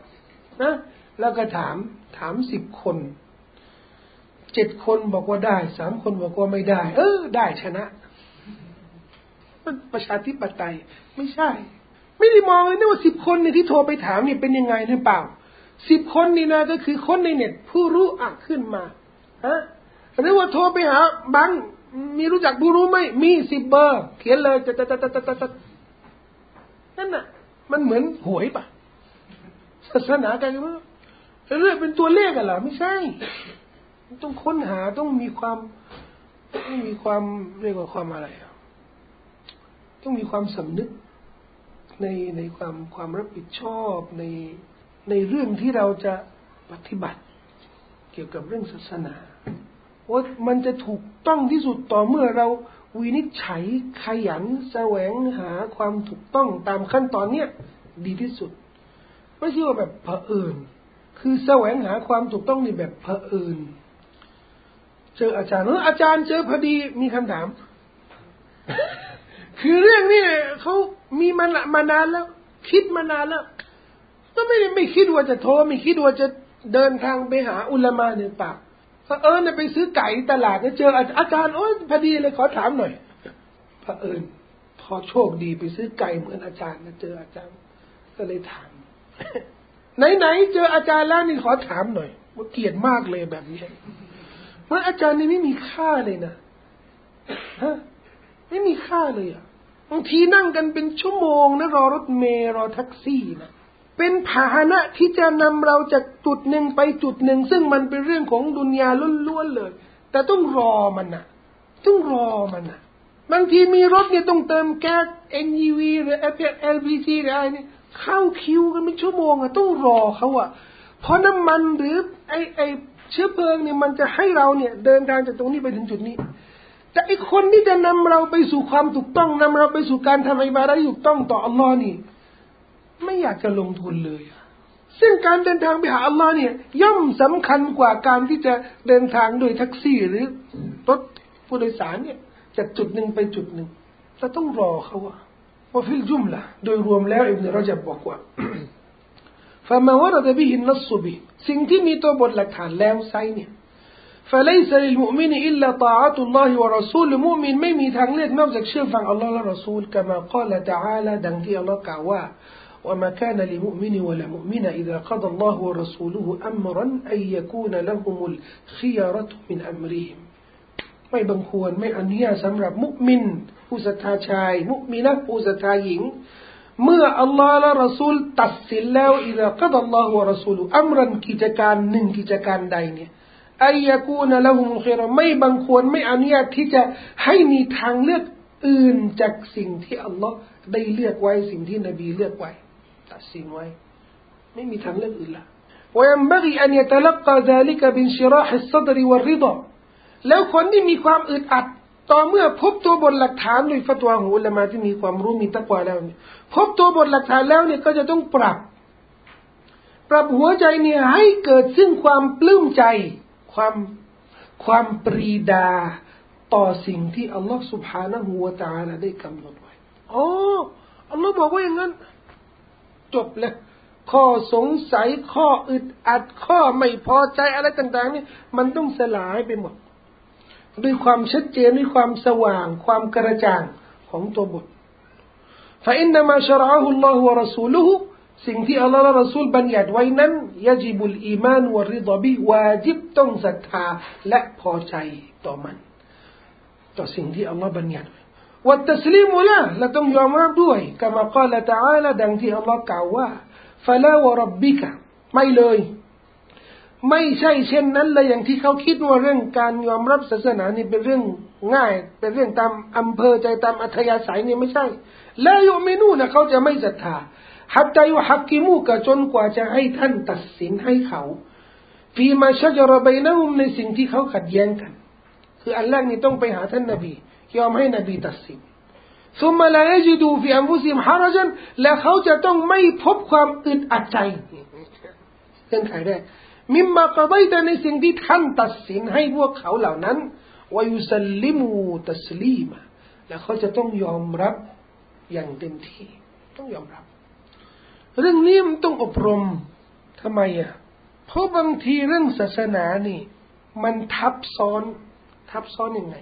[SPEAKER 1] นะ แล้วก็ถามถามสิบคนเจ็ดคนบอกว่าได้สามคนบอกว่าไม่ได้ เออ ได้ชนะ ประชาธิปไตย ไม่ใช่ ไม่ได้มองเลยนะว่าสิบคนเนี่ยที่โทรไปถามเนี่ยเป็นยังไงหรือเปล่าสิบคนนี่นะก็คือคนในเน็ตผู้รู้อะขึ้นมาฮะหรือว่าโทรไปหาบังมีรู้จักผู้รู้ไหมมีสิบเบอร์ เขียนเลยจะจะจะจะจะจะนั่นน่ะ มันเหมือนหวยปะศาสนาการเมืองเรื่องเป็นตัวเลขกันเหรอไม่ใช่ต้องค้นหาต้องมีความต้องมีความเรียกว่าความอะไร ต้องมีความสำนึกในในความความรับผิดชอบในในเรื่องที่เราจะปฏิบัติ เกี่ยวกับเรื่องศาสนาว่ามันจะถูกต้องที่สุดต่อเมื่อเราวินิจฉัยขยันแสวงหาความถูกต้องตามขั้นตอนเนี้ยดีที่สุด ไม่ใช่ว่าแบบเผอิญคือแสวงหาความถูกต้องในแบบเผอิญเจออาจารย์เอออาจารย์เจอพอดีมีคำถาม คือเรื่องนี้เขามีมันมานานแล้ว คิดมานานแล้วก็ไม่ไม่คิดว่าจะโทรไม่คิดว่าจะเดินทางไปหาอุลามาในปากเออเนี่ยไปซื้อไก่ตลาดก็เจออาจารย์โอ้พอดีเลยขอถามหน่อยพระเอิญพอโชคดีไปซื้อไก่เหมือนอาจารย์นะเจออาจารย์ ก็เลยถาม ไหนๆเจออาจารย์แล้วนี่ขอถามหน่อยว่าเกลียดมากเลยแบบนี้เพราะอาจารย์นี่ไม่มีค่าเลยนะฮะไม่มีค่าเลยอะ บางทีนั่งกันเป็นชั่วโมงนะรอรถเมล์รอแท็กซี่นะเป็นพาหนะที่จะนำเราจากจุดหนึ่งไปจุดหนึ่ง ซึ่งมันเป็นเรื่องของดุนยาล้วนๆเลย แต่ต้องรอมันนะต้องรอมันนะบางทีมีรถเนี่ยต้องเติมแก๊ส NGV หรือ LPG หรืออะไรเนี่ยเข้าคิวกันเป็นชั่วโมงอะต้องรอเขาอะเพราะน้ำมันหรือไอไอเชื้อเพลิงเนี่ยมันจะให้เราเนี่ยเดินทางจากตรงนี้ไปถึงจุดนี้ แต่ไอคนที่จะนำเราไปสู่ความถูกต้องนำเราไปสู่การทำอิบาระที่ถูกต้องต่ออัลลอฮ์นี่ไม่อยากจะลงทุนเลย ซึ่งการเดินทางไปหาอัลลอฮ์เนี่ย ย่อมสำคัญกว่าการที่จะเดินทางโดยแท็กซี่หรือรถผู้โดยสารเนี่ยจากจุดหนึ่งไปจุดหนึ่งเราต้องรอเขาว่าว่าฟิลจุมละโดยรวมแล้วอิบเนรจับบอกว่า فما ورد به النص به สิ่งที่มีตัวบทหลักฐานแล้วไซเนี่ย فليس للمؤمن إلا طاعة الله ورسوله مؤمن ไม่มีทางเลือกนอกจากเชื่อฟังอัลลอฮ์และรอซูล كما قال تعالى ดังที่อัลลอฮ์กล่าวว่า وما كان لمؤمن ولا مؤمنة إذا قضى الله ورسوله أمرا أن يكون لهم الخيارة من أمرهم ไม่บังควรไม่อนุญาตสำหรับมุมินผู้ศรัทธาชาย มุมินะผู้ศรัทธาหญิงเมื่ออัลลอฮ์และรอซูลตัดสินแล้วอิละกัดอัลลอฮ์วะรอซูลอัมรันกิจการหนึ่งกิจการใดเนี่ย อายะกูนละหุมคิรไม่บังควรไม่อนุญาตที่จะให้มีทางเลือกอื่นจากสิ่งที่อัลลอฮ์ได้เลือกไว้สิ่งที่นบีเลือกไว้ตัดสินไว้ ไม่มีทางเลือกอื่นละ وينبغي أن يتلقى ذلك بانشراح الصدر والرضا แล้วคนที่มีความอึดอัดต่อเมื่อพบตัวบทหลักฐานโดยฟัตวาของอุลามาที่มีความรู้มีตะกวาแล้วเนี่ยพบตัวบทหลักฐานแล้วเนี่ยก็จะต้องปรับ ปรับหัวใจเนี่ยให้เกิดซึ่งความปลื้มใจ ความความปรีดา ต่อสิ่งที่อัลลอฮฺ سبحانه และ تعالى ได้กำหนดไว้อ๋ออัลลอฮฺบอกว่าอย่างนั้น จบเลยข้อสงสัยข้ออึดอัด ข้อไม่พอใจอะไรต่างๆนี่มันต้องสลายไปหมดด้วยความชัดเจนด้วยความสว่าง ความกระจ่างของตัวบท فإنما شرعه الله ورسوله สิ่งที่อัลลอฮฺและรอซูลบัญญัติไว้นั้นยจิบุลอีมานวะริดบิวาจิบต้องศรัทธาและพอใจต่อมัน ต่อสิ่งที่อัลลอฮฺบัญญัติวัตสลิมุละและต้องยอมรับด้วยกามากล่าวตาลดังที่อัลลอฮฺกล่าวว่าฟะลาวะรับบิกะไม่เลย ไม่ใช่เช่นนั้นเลยอย่างที่เขาคิดว่าเรื่องการยอมรับศาสนานี่เป็นเรื่องง่าย เป็นเรื่องตามอำเภอใจตามอัธยาศัยนี่ไม่ใช่ แล้วยเมนูนะเขาจะไม่ศรัทธา ฮัตใจว่าฮักกิมูกะจนกว่าจะให้ท่านตัดสินให้เขาฟีมาชจรบายนะุมในสิ่งที่เขาขัดแย้งกัน คืออันแรกนี่ต้องไปหาท่านนบียอมให้นบีตัดสินซุมมาลายจิดูฟีอัมฟุซิมฮาราจันและเขาจะต้องไม่พบความอึดอัดใจเงื่อนไขแรกมิมมากระไดแต่ในสิ่งที่ท่านตัดสินให้พวกเขาเหล่านั้นวายุสลิมูตัสลีมาและเขาจะต้องยอมรับอย่างเต็มที่ ต้องยอมรับ เรื่องนี้มันต้องอบรมทำไมอ่ะเพราะบางทีเรื่องศาสนานี่ มันทับซ้อน ทับซ้อนยังไง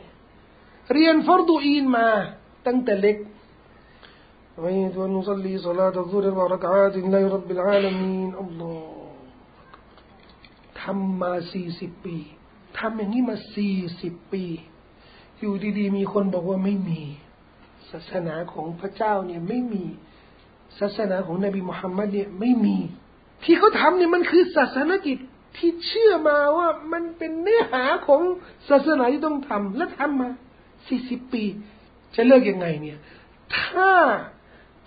[SPEAKER 1] เรียนฟรดูอีนมาตั้งแต่เล็ก ومن ونصلي صلاة الظهر أربع ركعات لله رب العالمين الله ทำมาสี่สิบปีทำอย่างนี้มาสี่สิบปี อยู่ดีๆ มีคนบอกว่าไม่มี ศาสนาของพระเจ้าเนี่ยไม่มี ศาสนาของนบีมุฮัมมัดเนี่ยไม่มี ที่เขาทำเนี่ยมันคือศาสนกิจที่เชื่อมาว่ามันเป็นเนื้อหาของศาสนาที่ต้องทำและทำมาสี่สิบปี จะเลิกยังไงเนี่ย ถ้า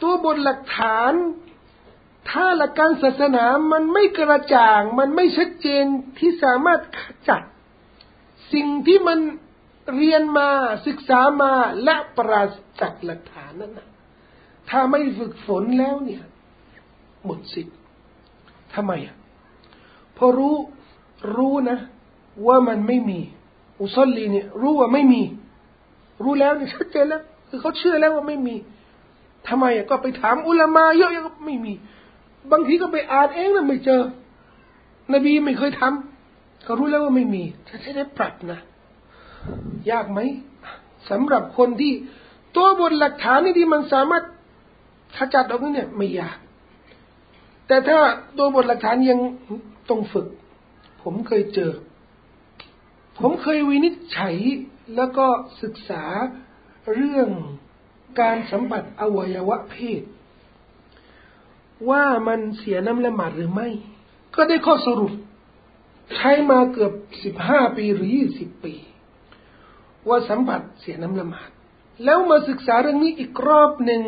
[SPEAKER 1] ตัวบนหลักฐาน ถ้าหลักการศาสนามันไม่กระจ่าง มันไม่ชัดเจนที่สามารถขจัด สิ่งที่มันเรียนมาศึกษามาและปราศจากหลักฐานนั้นนะ ถ้าไม่ฝึกฝนแล้วเนี่ย หมดสิทธิ์ทำไมอะพอรู้รู้นะ ว่ามันไม่มี อุซลีเนี่ย รู้ว่าไม่มี รู้แล้วเนี่ยชัดเจนแล้วคือเขาเชื่อแล้วว่าไม่มีทำไมอะก็ไปถามอุลามาเยอะๆไม่มี บางทีก็ไปอ่านเองนะไม่เจอ นบีไม่เคยทำเขารู้แล้วว่าไม่มีจะใช้ได้ปรับนะ ยากไหมสำหรับคนที่ตัวบนหลักฐานนี่ที่มันสามารถ ขจัดออกนี่เนี่ยไม่ยาก แต่ถ้าตัวบทหลักฐานยังต้องฝึก ผมเคยเจอ ผมเคยวินิจฉัยแล้วก็ศึกษาเรื่องการสัมผัสอวัยวะเพศ ว่ามันเสียน้ำละหมาดหรือไม่ ก็ได้ข้อสรุป ใช้มาเกือบสิบห้าปีหรือยี่สิบปี ว่าสัมผัสเสียน้ำละหมาด แล้วมาศึกษาเรื่องนี้อีกรอบหนึ่ง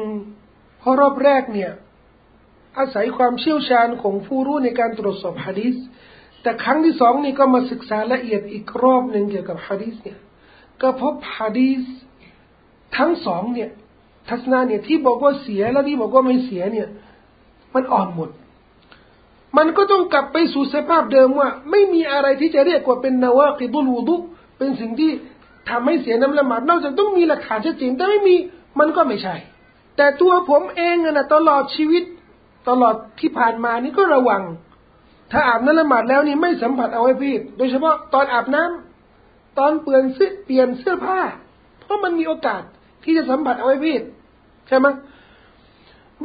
[SPEAKER 1] เพราะรอบแรกเนี่ยอาศัยความเชี่ยวชาญของผู้รู้ในการตรวจสอบฮะดิษแต่ครั้งที่สองนี่ก็มาศึกษาละเอียดอีกรอบหนึ่งเกี่ยวกับฮะดิษเนี่ยก็พบฮะดิษทั้งสองเนี่ยทัศนะเนี่ยที่บอกว่าเสียและที่บอกว่าไม่เสียเนี่ย มันอ่อนหมด มันก็ต้องกลับไปสู่สภาพเดิมว่า ไม่มีอะไรที่จะเรียกว่าเป็นนาวากิบุลวูดุเป็นสิ่งที่ทำให้เสียน้ำละหมาดนอกจากต้องมีหลักฐานชัดเจนแต่ไม่มีมันก็ไม่ใช่ แต่ตัวผมเองนะตลอดชีวิต ตลอดที่ผ่านมานี่ก็ระวัง ถ้าอาบน้ำละหมาดแล้วนี่ไม่สัมผัสเอาไว้พีดโดยเฉพาะตอนอาบน้ำตอนเปลี่ยนเสื้อเปลี่ยนเสื้อผ้า เพราะมันมีโอกาสที่จะสัมผัสเอาไว้พีดใช่ไหม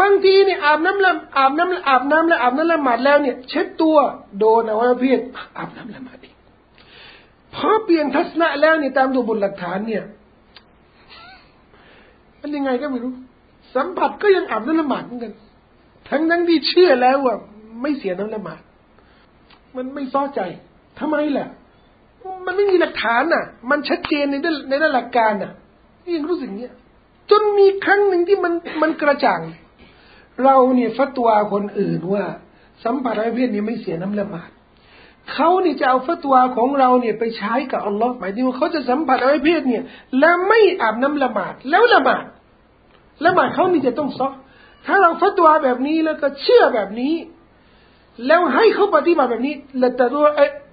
[SPEAKER 1] บางทีเนี่ยอาบน้ำละอาบน้ำอาบน้ำแล้วอาบน้ำละหมาดแล้วเนี่ย เช็ดตัวโดนเอาไว้พียรอาบน้ำละหมาดอีกพอเปลี่ยนทัศนะแล้วเนี่ยตามดูบนหลักฐานเนี่ยมันยังไงก็ไม่รู้ สัมผัสก็ยังอาบน้ำละหมาดเหมือนกัน ทั้งนั้นที่เชื่อแล้วว่าไม่เสียน้ำละหมาด มันไม่ซ้อใจทำไมล่ะ มันไม่มีหลักฐานน่ะ มันชัดเจนในด้านในด้านหลักการน่ะยังรู้สึกเนี้ย จนมีครั้งหนึ่งที่มันมันกระจ่าง เราเนี่ยฟัตวาคนอื่นว่า สัมผัสอะไรเพศนี้ไม่เสียน้ำละหมาดเขานี่จะเอาฟัตวาของเราเนี่ยไปใช้กับอัลลอฮ์หมายถึงว่าเขาจะสัมผัสอเพศเนี่ย แล้วไม่อาบน้ำละหมาดแล้วละหมาด ละหมาดเขานี่จะต้องซอถ้าเราฟัตวาแบบนี้แล้วก็เชื่อแบบนี้ แล้วให้เขาปฏิบัติแบบนี้ แล้วแต่ตัว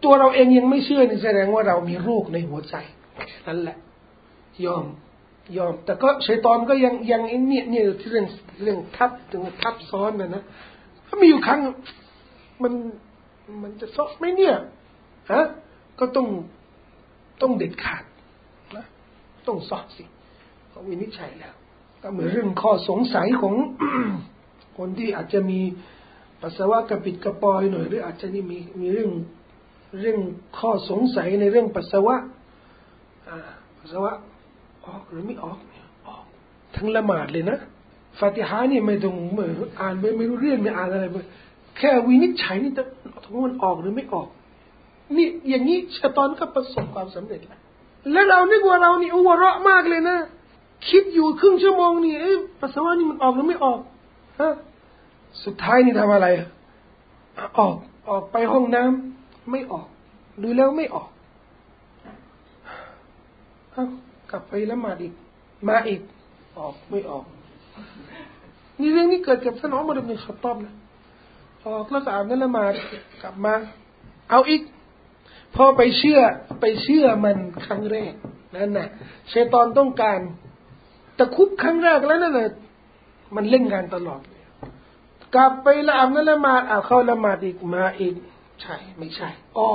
[SPEAKER 1] ตัวเราเองยังไม่เชื่อนี่แสดงว่าเรามีโรคในหัวใจนั่นแหละ ยอมยอม แต่ก็ชัยตอนก็ยังยังเนี่ยเนี่ยที่เรื่องเรื่องทับถึงทับซ้อนนะนะถ้ามีอยู่ครั้งมันมันจะซ้อนไหมเนี่ยฮะก็ต้องต้องเด็ดขาดนะต้องสอบสิเขาวินิจฉัยแล้ว ก็เหมือนเรื่องข้อสงสัยของคนที่อาจจะมีปัสสาวะกระปิดกระปอยหน่อยหรืออาจจะนี่มีมีเรื่องเรื่องข้อสงสัยในเรื่องปัสสาวะปัสสาวะออกหรือไม่ออกเนี่ยออกทั้งละหมาดเลยนะฟาติฮานี่ไม่ต้องอ่านไม่ไม่รู้เรื่องไม่อ่านอะไรไปแค่วินิจฉัยนี่จะมันออกหรือไม่ออก นี่อย่างนี้ชะตอนก็ประสบความสำเร็จแล้วแล้วเรานึกว่าเรานี่อวเราะมากเลยนะ คิดอยู่ครึ่งชั่วโมงนี่เอ๊ะปัสสาวะนี่มันออกหรือไม่ออกฮะสุดท้ายนี่ทำอะไรออกออกไปห้องน้ำไม่ออกดูแล้วไม่ออกเอากลับไปละหมาดอีก มาอีก ออกไม่ออก นี่เรื่องนี้เกิดกับท่านอมรเป็นขับตอบนะออกแล้วก็อาบน้ำละหมาดกลับมา เอาอีกพอไปเชื่อไปเชื่อมันครั้งแรกนั่นน่ะเชตอนต้องการ ตะคุบครั้งแรกแล้วนั่นแหละมันเล่นงานตลอดเลยกลับไปละอาบน้ำละหมาดอาเข้าละหมาดอีกมาอีกใช่ ไม่ใช่อ๋อ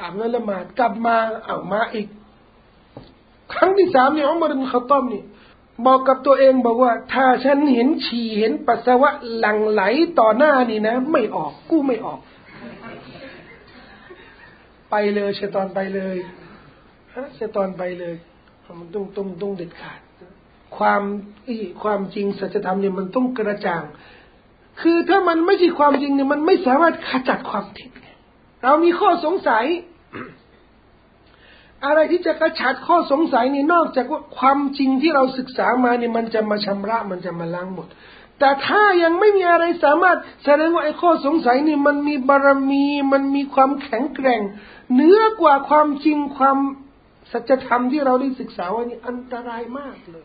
[SPEAKER 1] อาบน้ำละหมาดกลับมาเอามาอีก ครั้งที่สามเนี่ยอุมารบินขต้อมนี่บอกกับตัวเองบอกว่า ถ้าฉันเห็นฉี่เห็นปัสสาวะหลั่งไหลต่อหน้านี่นะ ไม่ออกกูไม่ออก ไปเลยเชตอนไปเลยฮะเชตอนไปเลยมันต้องต้องต้องเด็ดขาด ความอีความจริงสัจธรรมเนี่ยมันต้องกระจ่าง คือถ้ามันไม่ใช่ความจริงเนี่ยมันไม่สามารถขจัดความผิดเรามีข้อสงสัย อะไรที่จะกระชัดข้อสงสัยนี่นอกจากว่าความจริงที่เราศึกษามาเนี่ยมันจะมาชำระมันจะมาล้างหมด แต่ถ้ายังไม่มีอะไรสามารถแสดงว่าไอ้ข้อสงสัยนี่มันมีบารมี มันมีความแข็งแกร่งเหนือกว่าความจริงความสัจธรรมที่เราได้ศึกษาว่านี่อันตรายมากเลย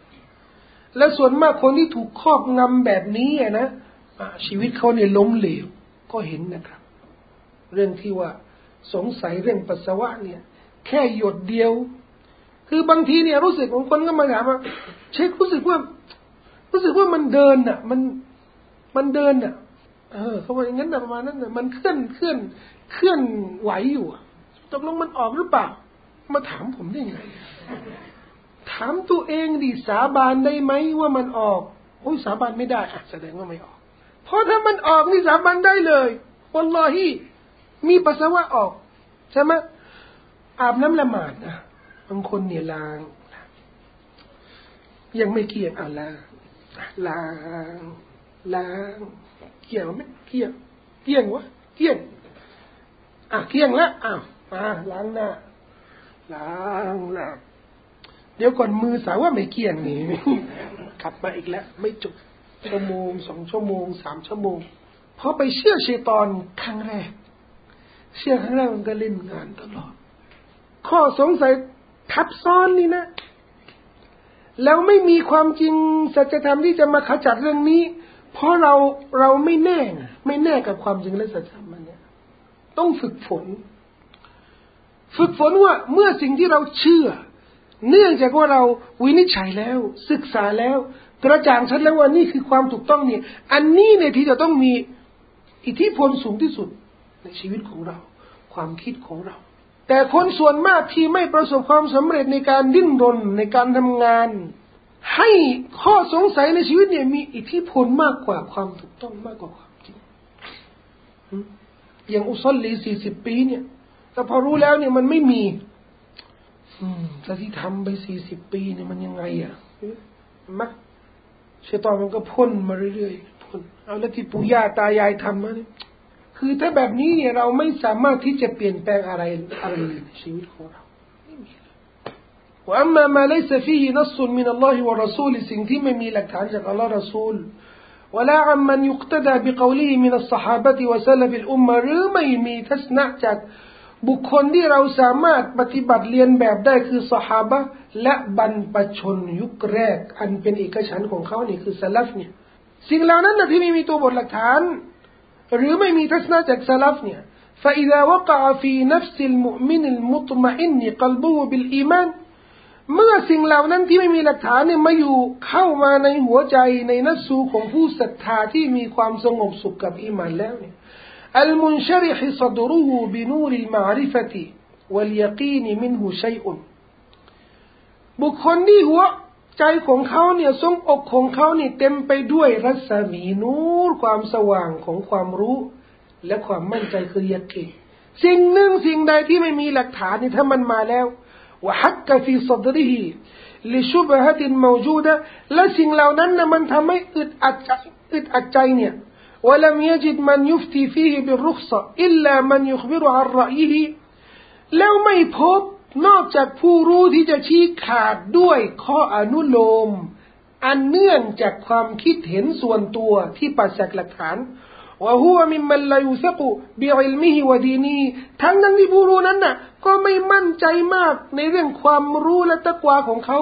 [SPEAKER 1] และส่วนมากคนที่ถูกครอบงำแบบนี้นะชีวิตเขาเนี่ยล้มเหลวก็เห็นนะครับ เรื่องที่ว่าสงสัยเรื่องปัสสาวะเนี่ย แค่หยดเดียว คือบางทีเนี่ยรู้สึกของคนก็มาถามว่าเช็ครู้สึกว่า รู้สึกว่ามันเดินอะ มันมันเดินอะ เออเขาบอกอย่างนั้นประมาณนั้นน่ะมันเคลื่อนเคลื่อนเคลื่อนไหวอยู่ตกลงมันออกหรือเปล่า มาถามผมได้ไง ถามตัวเองดิสาบานได้ไหมว่ามันออกโอ้ยสาบานไม่ได้อะแสดงว่าไม่ออก เพราะถ้ามันออกนี่สาบานได้เลยวันลอฮีมีปัสสาวะออกใช่ไหมอาบน้ำละหมาดนะบางคนเนี่ยล้าง ยังไม่เกี่ยบอ่าล้างล้างล้างเกี่ยวไหมเกี่ยวเกี่ยงวะเกี่ยงอะเกี่ยงแล้วอ้าวมาล้างหน้าล้างหน้า เดี๋ยวก่อนมือสาวว่าไม่เกี่ยงนี่ขับมาอีกแล้ว ไม่จบชั่วโมงสองชั่วโมงสามชั่วโมงพอไปเชื่อเชตอนครั้งแรก เชื่อครั้งแรกมันก็เล่นงานตลอด ข้อสงสัยทับซ้อนนี่นะแล้วไม่มีความจริงสัจธรรมที่จะมาขจัดเรื่องนี้ เพราะเราเราไม่แน่ไม่แน่กับความจริงและสัจธรรมมันเนี่ยต้องฝึกฝน ฝึกฝนว่าเมื่อสิ่งที่เราเชื่อ เนื่องจากว่าเราวินิจฉัยแล้ว ศึกษาแล้ว กระจ่างชัดแล้วว่านี่คือความถูกต้องเนี่ย อันนี้เนี่ยที่จะต้องมีอิทธิพลสูงที่สุดในชีวิตของเรา ความคิดของเรา แต่คนส่วนมากที่ไม่ประสบความสำเร็จในการดิ้นรนในการทำงาน ให้ข้อสงสัยในชีวิตเนี่ย มีอิทธิพลมากกว่าความถูกต้องมากกว่าความจริงอย่างอุซลลีสี่สิบปีเนี่ยแต่พอรู้แล้วเนี่ยมันไม่มี อืมแต่ที่ทำไปสี่สิบปีเนี่ยมันยังไงอ่ะมะเชตอนมันก็พ่นมาเรื่อยๆพ่นเอาแล้วที่ปู่ย่าตายายทำมาเนี่ยคือถ้าแบบนี้เนี่ยเราไม่สามารถที่จะเปลี่ยนแปลงอะไรอะไรในชีวิตของเราไม่มีเลยว่าอัมมามาเลสฟีฮินัสซุนมินัลลอฮิวะรอซูลสิ่งที่ไม่มีหลักฐานจากอัลลอฮ์รอซูล ولا عمن يقتدى بقوله من الصحابة وسلف الأمة หรือ ไม่มีทัศนะจากบุคคลที่เราสามารถปฏิบัติเรียนแบบได้คือสหาบะและบรรพชนยุคแรก อันเป็นเอกฉันของเขานี่คือสลัฟเนี่ยสิ่งเหล่านั้นนะที่ไม่มีตัวบทหลักฐานหรือไม่มีทัศนะจากสลับเนี่ย فإذا وقع في نفس المؤمن المطمئن قلبه بالإيمان เมื่อสิ่งเหล่านั้นที่ไม่มีหลักฐานเนี่ยมาอยู่เข้ามาในหัวใจในนัสูของผู้ศรัทธาที่มีความสงบสุขกับอีมานแล้วเนี่ย المنشرح صدره بنور المعرفة واليقين منه شيء บุคคลที่หัวใจของเขาเนี่ยทรงอกของเขาเนี่ยเต็มไปด้วยรัศมีนูรความสว่างของความรู้ และความมั่นใจคือยาเกสิ่งหนึ่งสิ่งใดที่ไม่มีหลักฐานนี่ถ้ามันมาแล้วว่าฮักกะฟีสดริฮีลิชุบฮะตินมูจูดะและสิ่งเหล่านั้นนะมันทำให้อึดอัดใจอึดอัดใจเนี่ย ولم يجد من يفتي فيه بالرخصة إلا من يخبر عن رأيه แล้วไม่พบนอกจากผู้รู้ที่จะชี้ขาดด้วยข้ออนุโลม อันเนื่องจากความคิดเห็นส่วนตัวที่ปัสจากหลักฐานว่าหัวมิมันลายุสกุบิอิลมิฮิวดีนีทั้งนั้นที่ผู้รู้นั้นน่ะก็ไม่มั่นใจมากในเรื่องความรู้และตะกวาของเขา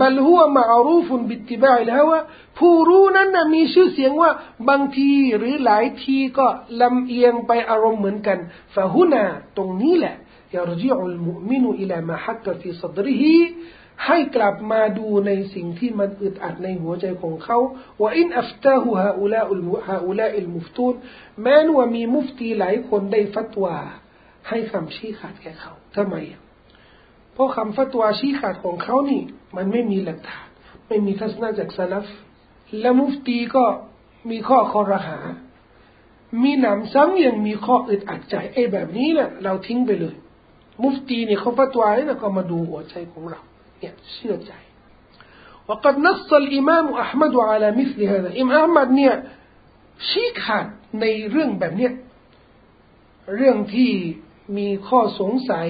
[SPEAKER 1] บัลฮัวมาอารูฟุนบิติบายแลฮวว่าผู้รู้นั้นนะมีชื่อเสียงว่าบางทีหรือหลายทีก็ลำเอียงไปอารมณ์เหมือนกันฟะฮุนาตรงนี้แหละยารจิอุลมุมินุอิลามาฮักกะฟีสัดริฮีให้กลับมาดูในสิ่งที่มันอึดอัดในหัวใจของเขาว่าอินอัฟตาหูฮาอุลาอุลฮาอุลาอิลมุฟตูนแม้นว่ามีมุฟตีหลายคนได้ฟัตวาให้คำชี้ขาดแก่เขาทำไมเพราะคำฟัตวาชี้ขาดของเขานี่ มันไม่มีหลักฐานไม่มีทัศนะจากซาลฟและมุฟตีก็มีข้อคอรหา มีหนำซ้ำยังมีข้ออึดอัดใจไอ้แบบนี้แหละเราทิ้งไปเลย มุฟตีเนี่ยเขาฟัตวาเนี่ยก็มาดูหัวใจของเราเนี่ยเชื่อใจ وقد نص الإمام أحمد على مثل هذا อิมามอัมมัดเนี่ยชี้ขาดในเรื่องแบบเนี้ยเรื่องที่มีข้อสงสัย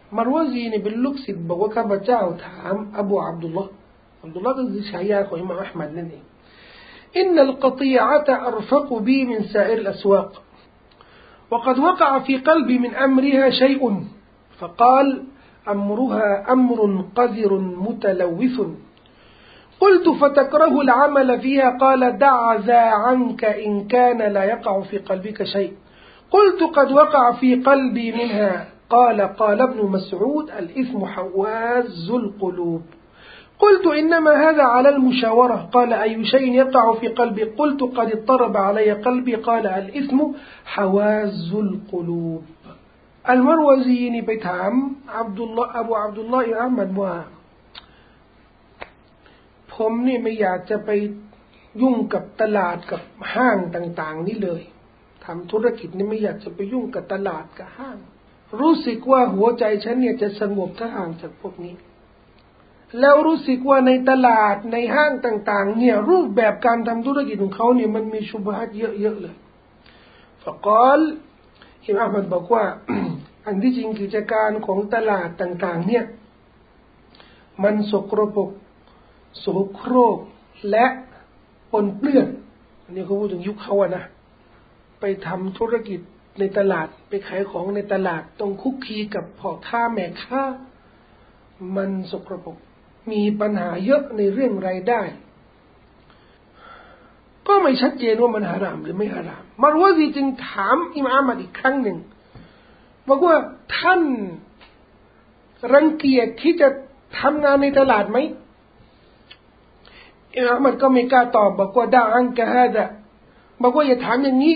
[SPEAKER 1] مروزين باللوكس بوكا بتاعو تام أبو عبد الله عبد الله قصدي شياخ وإمام أحمد نني إن القطيعة أرفق بي من سائر الأسواق. وقد وقع في قلبي من أمرها شيء. فقال أمرها أمر قذر متلوث. قلت فتكره العمل فيها؟ قال دع ذا عنك إن كان لا يقع في قلبك شيء. قلت قد وقع في قلبي منها. قال قال ابن مسعود الإثم حواز القلوب قلت إنما هذا على المشاورة قال أي شيء يقع في قلبي قلت قد اضطرب علي قلبي قال الإثم حواز القلوب อัลมารวาซีนี่ไปถามอับดุลลาห์อบูอับดุลลาห์อิอามันว่าผมนี่ไม่อยากจะไปยุ่งกับตลาดกับห้างต่าง ๆ นี่เลยทำธุรกิจนี่ไม่อยากจะไปยุ่งกับตลาดกับห้าง รู้สึกว่าหัวใจฉันเนี่ยจะสงบถ้าห่างจากพวกนี้ แล้วรู้สึกว่าในตลาดในห้างต่าง ๆ เนี่ยรูปแบบการทำธุรกิจของเขาเนี่ยมันมีชุบฮัดเยอะๆเลยฟะกอลอิมามมันบอกว่า อันที่จริงกิจการของตลาดต่าง ๆ เนี่ย มันสกรปรกโสโครกและปนเปื้อน อันนี้เขาพูดถึงยุคเขาอะนะ ไปทำธุรกิจ ในตลาดไปขายของในตลาดต้องคุกคีกับพ่อค้าแม่ค้า มันสกรปรกมีปัญหาเยอะในเรื่องรายได้ ก็ไม่ชัดเจนว่ามันหารามหรือไม่หารามมารวซีจึงถามอิมามอีกครั้งหนึ่งบอกว่าท่านรังเกียจที่จะทำงานในตลาดไหมอิมามก็ไม่กล้าตอบบอกว่าด่าอังกะฮะดะบอกว่าอย่าถามอย่างนี้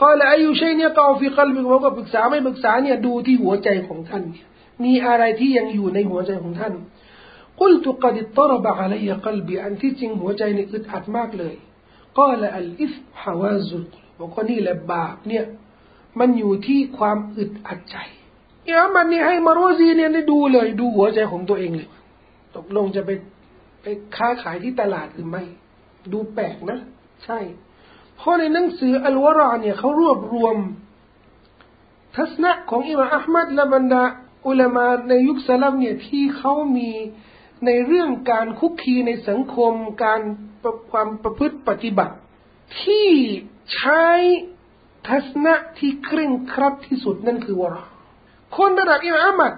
[SPEAKER 1] ก็ละอายุชัยเนี่ยกอฟิกลมิวก็ปรึกษาไม่ปรึกษาเนี่ยดูที่หัวใจของท่าน มีอะไรที่ยังอยู่ในหัวใจของท่านกุลตุกดิตรบะอะไรกัลบีอันที่จริงหัวใจนี่อึดอัดมากเลยก็ละอัลอิฟฮาวาซุลบอกว่านี่แหละบาปเนี่ยมันอยู่ที่ความอึดอัดใจเอามันนี่ให้มารวซีเนี่ยได้ดูเลยดูหัวใจของตัวเองเลย ตกลงจะไปไปค้าขายที่ตลาดหรือไม่ ดูแปลกนะ ใช่ เพราะในหนังสืออัลวาราเนี่ยเขารวบรวม ทัศนะของอิมามอัลมัดและบรรดาอุลามาในยุคสลับเนี่ยที่เขามีในเรื่องการคุกคีในสังคมการความประพฤติปฏิบัติ ที่ใช้ทัศนะที่เคร่งครัดที่สุดนั่นคือวะรคนระดับอิมามอัมัด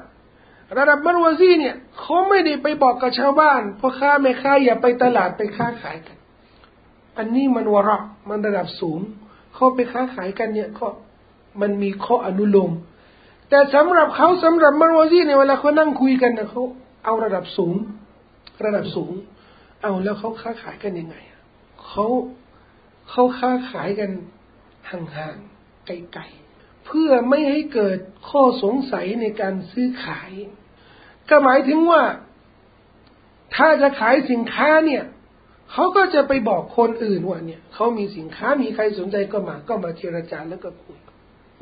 [SPEAKER 1] ระดับมารวซีเนี่ยเขาไม่ได้ไปบอกกับชาวบ้านพ่อค้าแม่ค้าอย่าไปตลาดไปค้าขายกัน อันนี้มันวระมันระดับสูง เขาไปค้าขายกันเนี่ยก็มันมีข้ออนุโลม แต่สำหรับเขาสำหรับมารวซีเนี่ยเวลาเขานั่งคุยกันนะเขาเอาระดับสูง ระดับสูง เอาแล้วเขาค้าขายกันยังไงเขาเขาค้าขายกันห่างๆไกลๆเพื่อไม่ให้เกิดข้อสงสัยในการซื้อขาย ก็หมายถึงว่า ถ้าจะขายสินค้าเนี่ย เขาก็จะไปบอกคนอื่นว่าเนี่ยเขามีสินค้ามีใครสนใจก็มาก็มาเจรจาแล้วก็คุย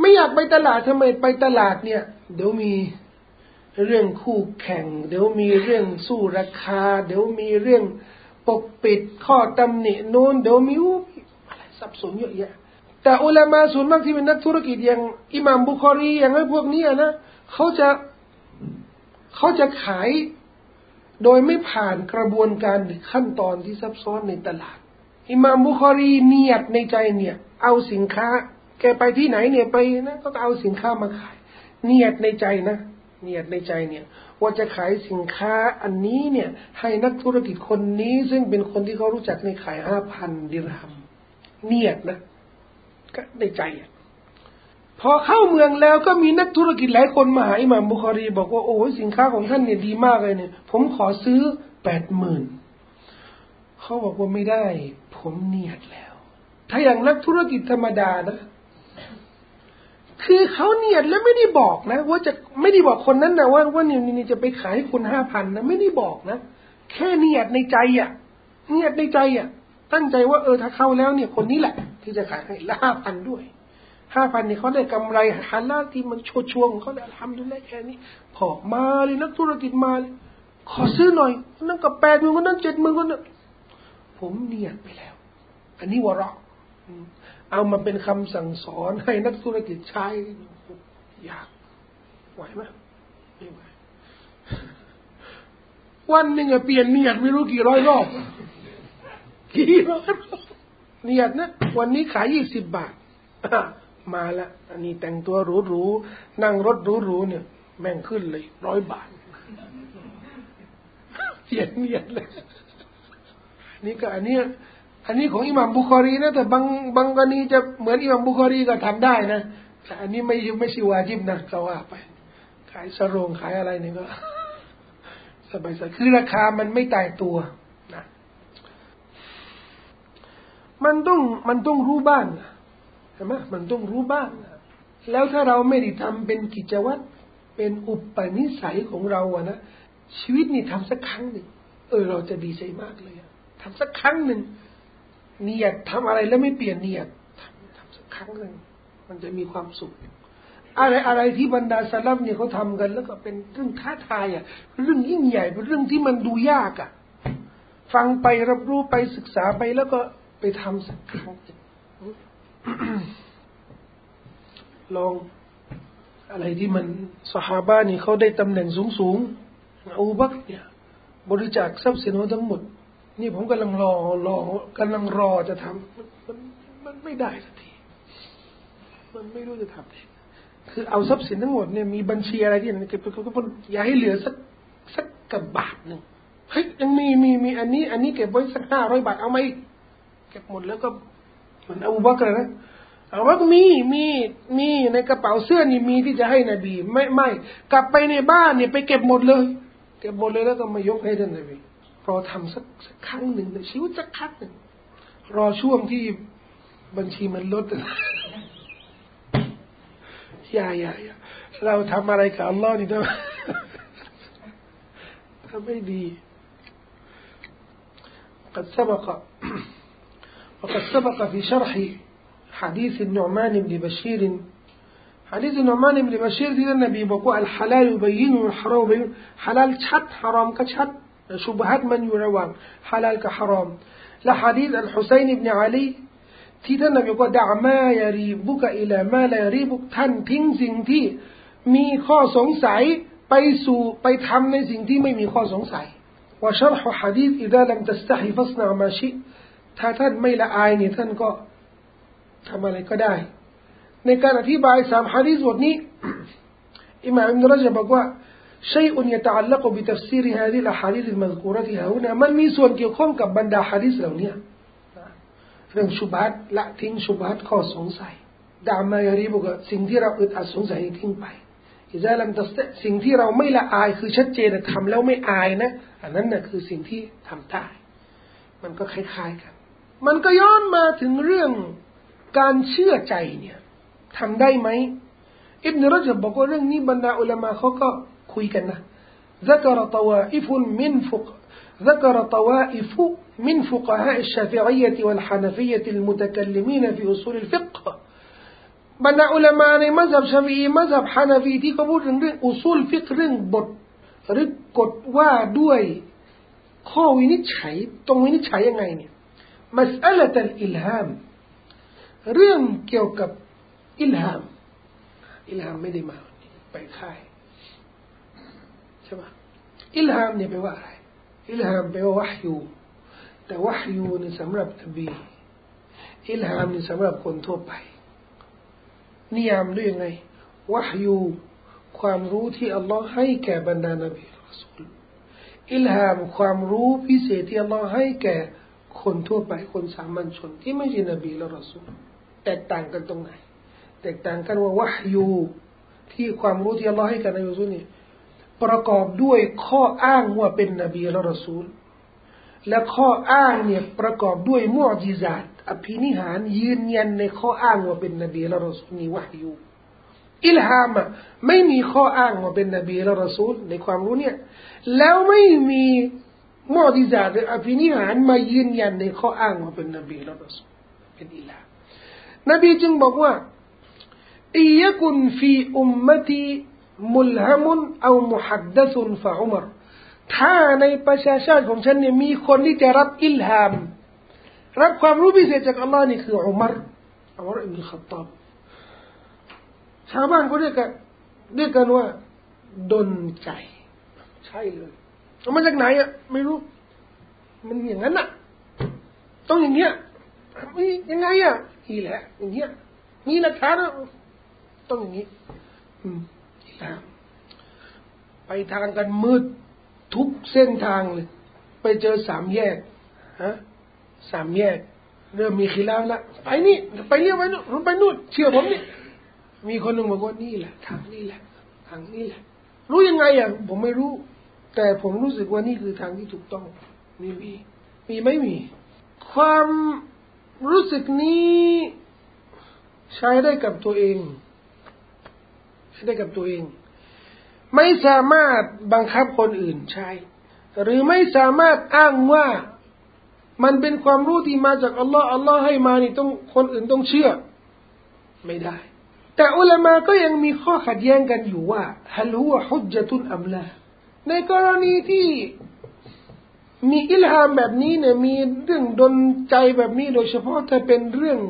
[SPEAKER 1] ไม่อยากไปตลาดทำไมไปตลาดเนี่ย เดี๋ยวมีเรื่องคู่แข่ง เดี๋ยวมีเรื่องสู้ราคา เดี๋ยวมีเรื่องปกปิดข้อตำหนิโน้นเดี๋ยวมีอะไรสับสนเยอะแยะแต่อุลามาส่วนมากที่เป็นนักธุรกิจอย่างอิหม่ามบุคอรีอย่างไรพวกนี้นะเขาจะเขาจะขาย โดยไม่ผ่านกระบวนการหรือขั้นตอนที่ซับซ้อนในตลาด อิมามบุคอรีเนียดในใจเนี่ย เอาสินค้า แกไปที่ไหนเนี่ยไปนะก็เอาสินค้ามาขาย เนียดในใจนะ เนียดในใจเนี่ย ว่าจะขายสินค้าอันนี้เนี่ย ให้นักธุรกิจคนนี้ ซึ่งเป็นคนที่เขารู้จักในขายห้าพันดิรหัมเนียดนะก็ในใจอะ พอเข้าเมืองแล้วก็มีนักธุรกิจหลายคนมาหาอิหม่ามบุคารี บอกว่าโอ้สินค้าของท่านเนี่ยดีมากเลยเนี่ย ผมขอซื้อแปดหมื่นเขาบอกว่าไม่ได้ ผมเนียดแล้ว ถ้าอย่างนักธุรกิจธรรมดานะ คือเขาเนียดแล้วไม่ได้บอกนะ ว่าจะไม่ได้บอกคนนั้นนะว่าว่าเนี่ยนี่จะไปขายให้คุณห้าพันนะไม่ได้บอกนะ แค่เนียดในใจอะ เนียดในใจอะ ตั้งใจว่าเออถ้าเข้าแล้วเนี่ยคนนี้แหละ ที่จะขายให้ละห้าพันด้วย ห้าพันนี่เขาได้กำไรฮาลาที่มันชัวช่วงเขาได้ทำดูแลแค่นี้พอมาเลยนักธุรกิจมาเลยขอซื้อหน่อยนั่นกับแปดหมื่นคนนั้นเจ็ดหมื่นคนนั้นผมเนียดไปแล้ว อันนี้วะระเอามาเป็นคำสั่งสอนให้นักธุรกิจใช้ยากไหวไหมไม่ไหววันหนึ่งอะเปลี่ยนเนียดไม่รู้กี่ร้อยรอบกี่ร้อยเนียดนะ วันนี้ขายยี่สิบบาท มาละอันนี้แต่งตัวหรูๆนั่งรถหรูๆเนี่ย แม่งขึ้นเลยร้อยบาทเสียเนียนเลยนี่ก็อันนี้อันนี้ของอิหม่ามบุคอรีนะแต่บางบางกรณีจะเหมือนอิหม่ามบุคอรีก็ทำได้นะแต่อันนี้ไม่ไม่ใช่วาจิบนะก็ว่าไป ขายสโรงขายอะไรนี่ก็สบายสคือราคามันไม่ตายตัวนะมันต้องมันต้องรู้บ้างนะ ช่ไหมมันต้องรู้บ้าง แล้วถ้าเราไม่ได้ทำเป็นกิจวัตรเป็นอุปนิสัยของเราอะนะชีวิตนี่ทำสักครั้งหนึ่งเออเราจะดีใจมากเลยทำสักครั้งหนึ่งเนียดทำอะไรแล้วไม่เปลี่ยนเนียดทำทำสักครั้งหนึ่งมันจะมีความสุข อะไรอะไรที่บรรดาสลับเนี่ยเขาทากัน แล้วก็เป็นเรื่องท้าทายอะเรื่องยิ่งใหญ่เป็นเรื่องที่มันดูยากอะฟังไปรับรู้ไปศึกษาไปแล้วก็ไปทำสักครั้ง ลองอะไรที่มันสหาบ้านี่เขาได้ตำแหน่งสูงสูงอูบักเนี่ย บริจาคทรัพย์สินทั้งหมด นี่ผมกำลังรอรอกำลังรอจะทำมันมันมันไม่ได้สักที มันไม่รู้จะทำคือเอาทรัพย์สินทั้งหมดเนี่ยมีบัญชีอะไรที่นั่นเก็บก็อย่าให้เหลือสักสักกับบาทหนึ่งเฮ้ยยังมีมีมีอันนี้ อันนี้เก็บไว้สักห้าร้อยบาทเอาไหมเก็บหมดแล้วก็ มันอบูบักรนะเอาว่ามีมีมีในกระเป๋าเสื้อนี่มีที่จะให้นบี ไม่ไม่กลับไปในบ้านเนี่ยไปเก็บหมดเลย เก็บหมดเลยแล้วก็มายกให้ท่านนบีรอทำสักสักครั้งหนึ่งในชีวิตสักครั้งหนึ่งรอช่วงที่บัญชีมันลดอย่าอย่าอย่าเราทำอะไรกับอัลลอฮ์นี่ต้องทำไม่ดี قد سبق وقد سبق في شرح حديث النعمان بن بشير حديث النعمان بن بشير دي النبي بقوا الحلال يبين والحرام يبين حلال شت حرام كشت شبهات من يروان حلال كحرام لحديث الحسين بن علي ที่ท่านนบีบอกด่ามาอย่ารีบุกอิลามาลารีบุกท่านทิ้งสิ่งที่มีข้อสงสัยไปสู่ไปทำในสิ่งที่ไม่มีข้อสงสัยว่าชรหฮะดีษ إذا لم تستحي فاصنع ما شئت ถ้าท่านไม่ละอายเนี่ยท่านก็ทำอะไรก็ได้ ในการอธิบายสามฮะดิษบทนี้อิหม่ามอิบนุรจบอกว่า شيء يتعلق بتفسير هذه الأحاديث المذكورة هنا من ميسون كيو كوم كب بندا حديث لو نيا فرن شبهات لا تين شبهات كو سونساي دع ما يريبك سنديرا ات اسونساي تين باي إذا لم تستطع สิ่งที่เราไม่ละอายคือชัดเจนทำแล้วไม่อายนะ อันนั้นนะคือสิ่งที่ทำได้ มันก็คล้ายๆกัน มันก็ย้อนมาถึงเรื่องการเชื่อใจเนี่ยทำได้ไหมอิบนุรจบบอกว่าเรื่องนี้บรรดาอุลามาเขาก็คุยกันนะ ذكر طوائف من فق ذكر طوائف من فقهاء الشافعية والحنفية المتكلمين في أصول الفقه บรรดาอุลามาในมัสยิดชาฟีมัสยิดฮานาฟีที่เขาพูดถึงเรื่องอุซูลฟิกเรื่องบทหรือกฎว่าด้วยข้อวินิจฉัยตรงวินิจฉัยยังไงเนี่ย مسألة الإلهامเรื่องเกี่ยวกับ إلهام إلهام ไม่ได้มาไปค่ายใช่ไหม إلهام เนี่ยแปลว่าอะไร إلهام แปลว่าวะฮยูแต่วะฮยูนี่สำหรับนบี إلهام นี่สำหรับคนทั่วไป นิยามด้วยยังไงวะฮยูความรู้ที่อัลลอฮ์ให้แก่บรรดานบีรอสูลอิลฮามความรู้พิเศษที่อัลลอฮ์ให้แก่ คนทั่วไปคนสามัญชนที่ไม่ใช่นบีและรอสูลแตกต่างกันตรงไหน แตกต่างกันว่าวะฮยูที่ความรู้ที่อัลลอฮ์ให้แก่นบีรอสูลนี่ประกอบด้วยข้ออ้างว่าเป็นนบีและรอสูลและข้ออ้างเนี่ยประกอบด้วยมุอจิซาตอภินิหารยืนยันในข้ออ้างว่าเป็นนบีและรอซูลมีวะฮยูอิลฮามะไม่มีข้ออ้างว่าเป็นนบีและรอซูลในความรู้เนี่ย แล้วไม่มี มอดิซาหรืออภินิหารมายืนยันในข้ออ้างว่าเป็นนบีและรอซูลเป็นอิลานบีจึงบอกว่าอียกุนฟีอุมมตีมุลฮามุนเอามุฮัดดะซุนฟะอุมรถ้าในประชาชาติของฉันเนี่ยมีคนที่จะรับอิลฮาม รับความรู้พิเศษจากอัลลอฮ์นี่คืออุมรอุมรอิบนุขัตตาบชาวบ้านเขาเรียกกันเรียกกันว่าดนใจ ใช่เลย เอามาจากไหนอะ ไม่รู้ มันอย่างนั้นอะ ต้องอย่างเงี้ยมียังไงอะนี่แหละ อย่างเงี้ย มีหลักฐานต้องอย่างนี้ อืมแล้วไปทางกันมืด ทุกเส้นทางเลย ไปเจอสามแยกฮะสามแยก เริ่มมีขีลาวละไปนี่ ไปเรียกไปนู่นไปนู่นเชื่อผมนี่มีคนหนึ่งบอกว่านี่แหละ ทางนี้แหละ ทางนี้แหละ รู้ยังไงอะผมไม่รู้ แต่ผมรู้สึกว่านี่คือทางที่ถูกต้องมีมีมีไม่มี ความรู้สึกนี้ใช้ได้กับตัวเอง ใช้ได้กับตัวเอง ไม่สามารถบังคับคนอื่นใช้ หรือไม่สามารถอ้างว่ามันเป็นความรู้ที่มาจากอัลลอฮ์อัลลอฮ์ให้มานี่ต้องคนอื่นต้องเชื่อ ไม่ได้ แต่อุลามาก็ยังมีข้อขัดแย้งกันอยู่ว่าฮัลฮุวฮุจจตุนอัมลา ในกรณีที่มีอิลฮามแบบนี้เนี่ยมีเรื่องดนใจแบบนี้ โดยเฉพาะถ้าเป็นเรื่อง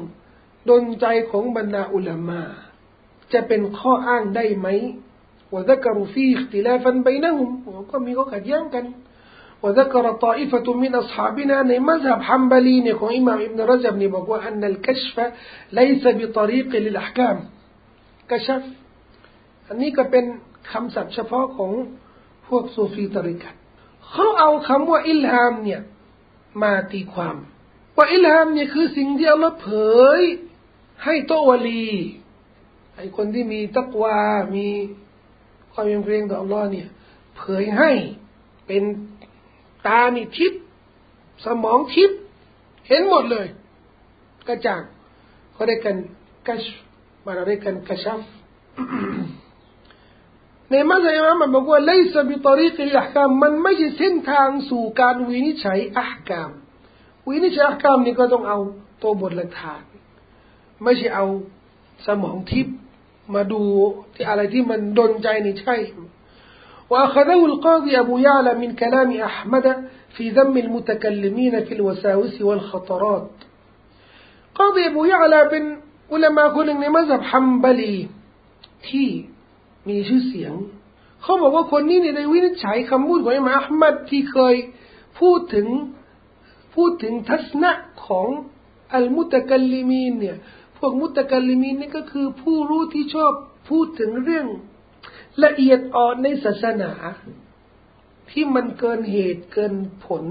[SPEAKER 1] ดนใจของบรรดาอุลามะจะเป็นข้ออ้างได้ไหมوذكروا فيه اختلافا بينهمก็มีข้อขัดแย้งกันوذكر طائفة من أصحابناในมัซฮับฮัมบลีเนี่ยของอิหม่ามอิบนุรอญับเนี่ยบอกว่าأن الكشف ليس بطريق للأحكام كشفอันนี้ก็เป็นคำศัพท์เฉพาะของ พวกซูฟีตริกัตเขาเอาคำว่าإلهام เนี่ยมาตีความ ว่าอิลฮามเนี่ยคือสิ่งที่อัลลอฮ์เผย ให้โตวลีให้คนที่มีตักวา มีความยำเกรงต่ออัลลอฮ์เนี่ย เผยให้เป็นตานี่ทิพสมองทิพเห็นหมดเลย กระจ่างเขาได้กันกัชมาเรียกกันกระชัฟ ในมัสยิดมันบอกว่าเลสบิตริกิลอักามมันไม่ใช่เส้นทางสู่การวินิจฉัยอักามวินิจฉัยอักามนี่ก็ต้องเอาตัวบทหลักฐานไม่ใช่เอาสมองทิพมาดูที่อะไรที่มันดนใจนี่ใช่ وأخذه القاضي أبو يعلى من كلام أحمد في ذم المتكلمين في الوساوس والخطرات قاضي أبو يعلى بن علماء كل إن مذهب حنبلي ที่ มีชื่อเสียง เขาบอกว่าคนนี้เนี่ยได้วินิจฉัยคำพูดของอิมามอัลมัดที่เคยพูดถึงพูดถึงทัศนะของอัลมุตะกัลลิมีนเนี่ย พวกมุตะกัลลิมีนนี่ก็คือผู้รู้ที่ชอบพูดถึงเรื่องละเอียดอ่อนในศาสนา ที่มันเกินเหตุเกินผล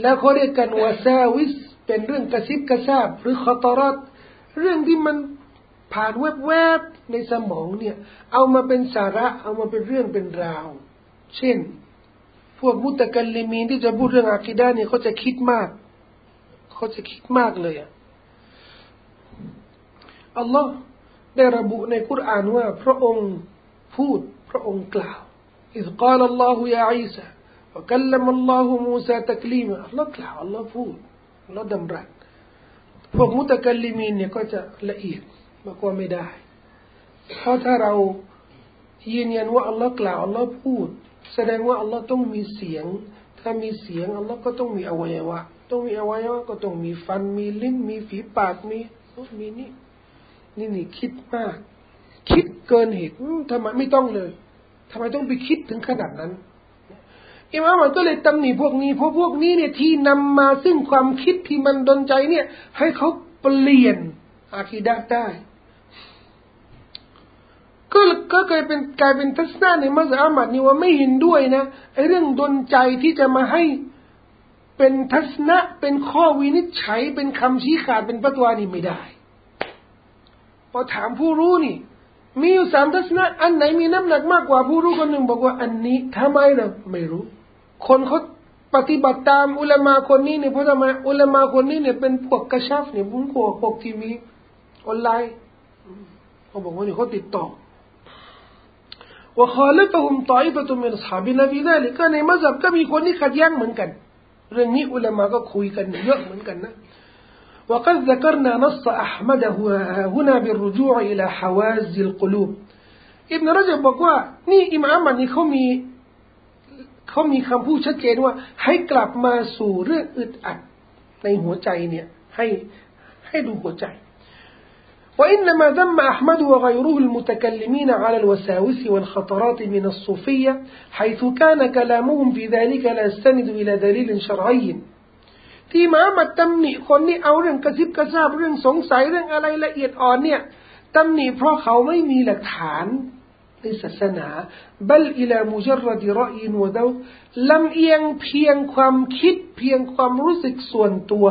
[SPEAKER 1] แล้วเขาเรียกกันว่าซาวิส เป็นเรื่องกระซิบกระซาบหรือคอตรัตเรื่องที่มัน ผ่านเว็บๆในสมองเนี่ย เอามาเป็นสาระเอามาเป็นเรื่องเป็นราว เช่น พวกมุตะกันลิมีนที่จะพูดเรื่องอาคิดาเนี่ยเขาจะคิดมากเขาจะคิดมากเลยอะอัลลอฮ์ได้ระบุในคุรานว่า พระองค์พูดพระองค์กล่าวอิสกาลัลลอฮุยาอิสะวกัลลัมอัลลอฮุมูซาตักลีมอัลลอฮ์กล่าวอัลลอฮ์พูดอัลลอฮ์ดำรัสพวกมุตะกัลลิมีนเนี่ยก็จะละเอียด มากกว่าไม่ได้ เพราะถ้าเรายืนยันว่าอัลลอฮ์กล่าวอัลลอฮ์พูด แสดงว่าอัลลอฮ์ต้องมีเสียง ถ้ามีเสียงอัลลอฮ์ก็ต้องมีอวัยวะ ต้องมีอวัยวะก็ต้องมีฟัน มีลิ้น มีฝีปาก มีมีนี่นี่นี่คิดมาก คิดเกินเหตุทำไมไม่ต้องเลยทำไมต้องไปคิดถึงขนาดนั้นอิมามันก็เลยตำหนิพวกนี้เพราะพวกนี้เนี่ยที่นำมาซึ่งความคิดที่มันดนใจเนี่ย ให้เขาเปลี่ยนอาคีดะได้ ก็ก็กลายเป็นกลายเป็นทัศนะในมัสยิดอามัดนี่ว่าไม่เห็นด้วยนะไอ้เรื่องดนใจที่จะมาให้เป็นทัศนะเป็นข้อวินิจฉัยเป็นคำชี้ขาดเป็นปัตวานี่ไม่ได้ พอถามผู้รู้นี่ มีอยู่สามทัศนะ อันไหนมีน้ำหนักมากกว่าผู้รู้คนหนึ่งบอกว่าอันนี้ทำไมเราไม่รู้ คนเขาปฏิบัติตามอุลามาคนนี้เนี่ยเพราะทำไมอุลามาคนนี้เนี่ยเป็นพวกกระชับเนี่ยพวกพวกที่มีออนไลน์เขาบอกว่าเนี่ยเขาติดต่อ ว่าขอเลตหุมต่อยประตูมินสาบินฟีได้เลยก็ในมัสยิดก็มีคนที่ขัดแย้งเหมือนกัน เรื่องนี้อุลามาก็คุยกันเยอะเหมือนกันนะ وقد ذكرنا نص أحمد هنا بالرجوع إلى حواز القلوب ابن رجب บอกว่านี่อิมามมันนี่เขามีเขามีคำพูดชัดเจนว่าให้กลับมาสู่เรื่องอึดอัดในหัวใจเนี่ยให้ให้ดูหัวใจ وإنما ذم أحمد وغيره المتكلمين على الوساوس والخطرات من الصوفية حيث كان كلامهم في ذلك لا يستند إلى دليل شرعي ที่มามาตำหนิคนนี้เอาเรื่องกระซิบกระซาบเรื่องสงสัยเรื่องอะไรละเอียดอ่อนเนี่ยตำหนิเพราะเขาไม่มีหลักฐานในศาสนาบัลอิลามุจรดรอินวดาลำเอียงเพียงความคิดเพียงความรู้สึกส่วนตัว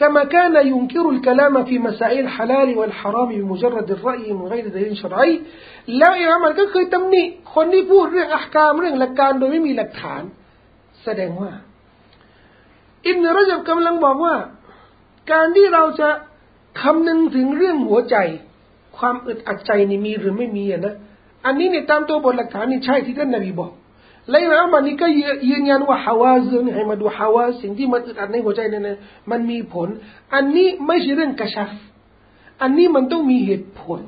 [SPEAKER 1] كما كان ينكر الكلام في مسائل الحلال والحرام بمجرد الرأي من غير دليل شرعي แล้วอิมามมันก็เคยตำหนิคนที่พูดเรื่องอักการเรื่องหลักการโดยไม่มีหลักฐาน แสดงว่าอิบนรจับกำลังบอกว่า การที่เราจะคำนึงถึงเรื่องหัวใจ ความอึดอัดใจนี่มีหรือไม่มีนะอันนี้เนี่ยตามตัวบทหลักฐานนี่ใช่ที่ท่านนบีบอก และอิมามมันนี่ก็ยืนยันว่าฮาวาซนี่ให้มาดูฮาวาสิ่งที่มันอึดอัดในหัวใจเนี่ยมันมีผล อันนี้ไม่ใช่เรื่องกระชับอันนี้มันต้องมีเหตุผล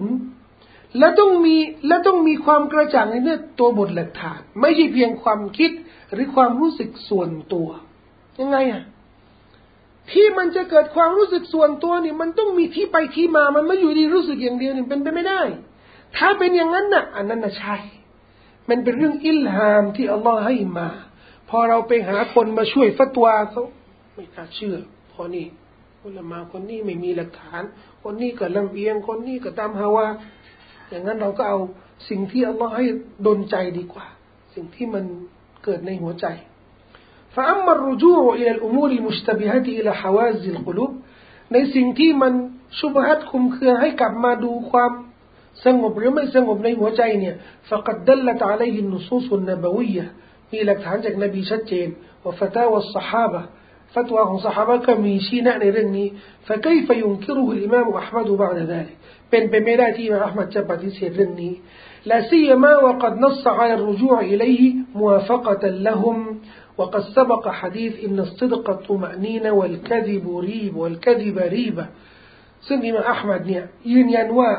[SPEAKER 1] และต้องมีและต้องมีความกระจ่างในเรื่องตัวบทหลักฐาน ไม่ใช่เพียงความคิดหรือความรู้สึกส่วนตัว ยังไงอะที่มันจะเกิดความรู้สึกส่วนตัวนี่มันต้องมีที่ไปที่มามันไม่อยู่ดีรู้สึกอย่างเดียวนี่เป็นไปไม่ได้ ถ้าเป็นอย่างนั้นน่ะ อันนั้นน่ะใช่ มันเป็นเรื่องอิลฮามที่อัลลอฮ์ให้มา พอเราไปหาคนมาช่วยฟัตวาเขาไม่กล้าเชื่อพอนี่อุลามาคนนี้ไม่มีหลักฐาน คนนี้ก็ลำเอียง คนนี้ก็ตามฮาวาอย่างนั้นเราก็เอาสิ่งที่อัลลอฮ์ให้ดนใจดีกว่า สิ่งที่มันเกิดในหัวใจ فأما الرجوع إلى الأمور المشتبهة إلى حواز القلوب ในสิ่งที่มันชุบฮัดคุมเครือให้กลับมาดูความ สงบหรือไม่สงบในหัวใจเนี่ย فقد دلت عليه النصوص النبوية มีหลักฐานจากนบีชัดเจนว่าฟะตาวะสหาบะฟัตวาของสหาบะก็มีชี้แนะในเรื่องนี้ فكيف ينكره الإمام أحمد بعد ذلك เป็นไปไม่ได้ที่อิมามอัลมัดจะปฏิเสธเรื่องนี้ لا سيما وقد نص على الرجوع إليه موافقة لهم وقد سبق حديث إن الصدق الطمأنينة والكذب ريب والكذب ريبة ซึ่งอิมามอัลมัดเนี่ยยืนยันว่า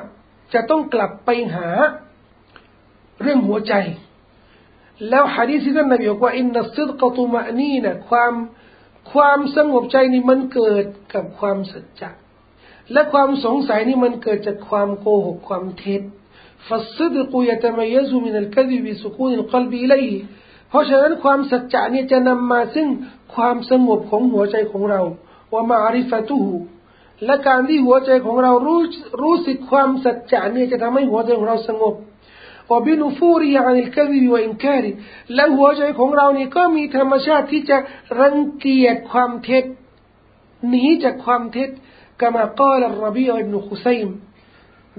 [SPEAKER 1] จะต้องกลับไปหาเรื่องหัวใจ แล้วฮะดีษที่ท่านนบีบอกว่าอินนัสซิดกตุมะนีนะความความสงบใจนี่มันเกิดกับความสัจจะและความสงสัยนี่มันเกิดจากความโกหกความเท็จ فالصدق يتميز من الكذب بسكون القلب إليه เพราะฉะนั้นความสัจจะเนี่ยจะนำมาซึ่งความสงบของหัวใจของเราว่ามาอาริฟะตุหู และการที่หัวใจของเรารู้รู้สึกความสัจจะเนี่ยจะทำให้หัวใจของเราสงบวบินุฟูรีอันิลกะซิบวอินคาริและหัวใจของเรานี่ก็มีธรรมชาติที่จะรังเกียจความเท็จหนีจากความเท็จกามากล่าวรบีอิบนุขุซัยม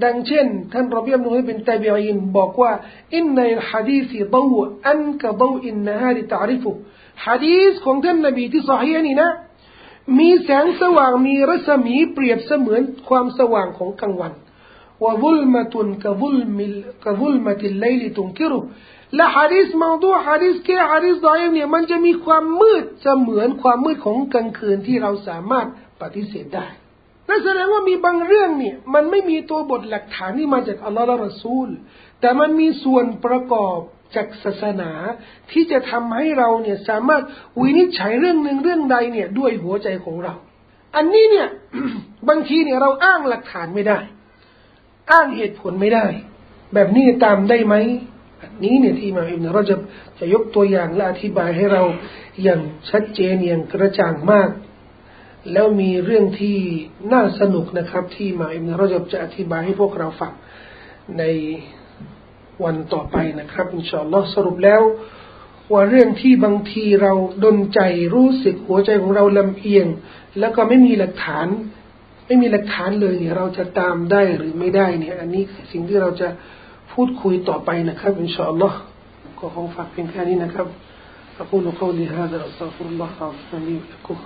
[SPEAKER 1] ดังเช่นท่านรบีอิบนุขุซัยมเป็นตาบีอินบอกว่าอินในฮะดีซีดวอันกะดวอินนฮาริตาริฟุฮะดีสของท่านนบีที่สฮีนี่นะ มีแสงสว่างมีรัศมีเปรียบเสมือนความสว่างของกลางวันว่าวุลมาตุนกวุลมิลกวุลมาติลไลลิตุนกิรุและฮะดีสมองตัวฮะดีสแค่ฮะดีสดอยเนี่ยมันจะมีความมืดเสมือนความมืดของกลางคืนที่เราสามารถปฏิเสธได้นั่นแสดงว่ามีบางเรื่องเนี่ยมันไม่มีตัวบทหลักฐานที่มาจากอัลลอฮ์และรอซูล แต่มันมีส่วนประกอบ จากศาสนา ที่จะทำให้เราเนี่ยสามารถวินิจฉัยเรื่องหนึ่งเรื่องใดเนี่ยด้วยหัวใจของเรา อันนี้เนี่ยบางทีเนี่ยเราอ้างหลักฐานไม่ได้ อ้างเหตุผลไม่ได้ แบบนี้ตามได้ไหมอันนี้เนี่ยที่มาอิมนเราจะจะยกตัวอย่างและอธิบายให้เราอย่างชัดเจนอย่างกระจ่างมากแล้วมีเรื่องที่น่าสนุกนะครับ ที่มาอิมนเราจะจะอธิบายให้พวกเราฟังใน วันต่อไปนะครับอินชาอัลลอฮ์สรุปแล้ว ว่าเรื่องที่บางทีเราดนใจรู้สึกหัวใจของเราลำเอียง แล้วก็ไม่มีหลักฐาน ไม่มีหลักฐานเลยเนี่ยเราจะตามได้หรือไม่ได้เนี่ย อันนี้สิ่งที่เราจะพูดคุยต่อไปนะครับอินชาอัลลอฮ์ก็คงฝากเพียงแค่นี้นะครับ أقول قولي هذا أستغفر الله العظيم لي ولكم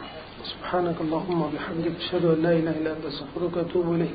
[SPEAKER 1] سبحانك اللهم وبحمدك أشهد أن لا إله إلا أنت أستغفرك وأتوب إليك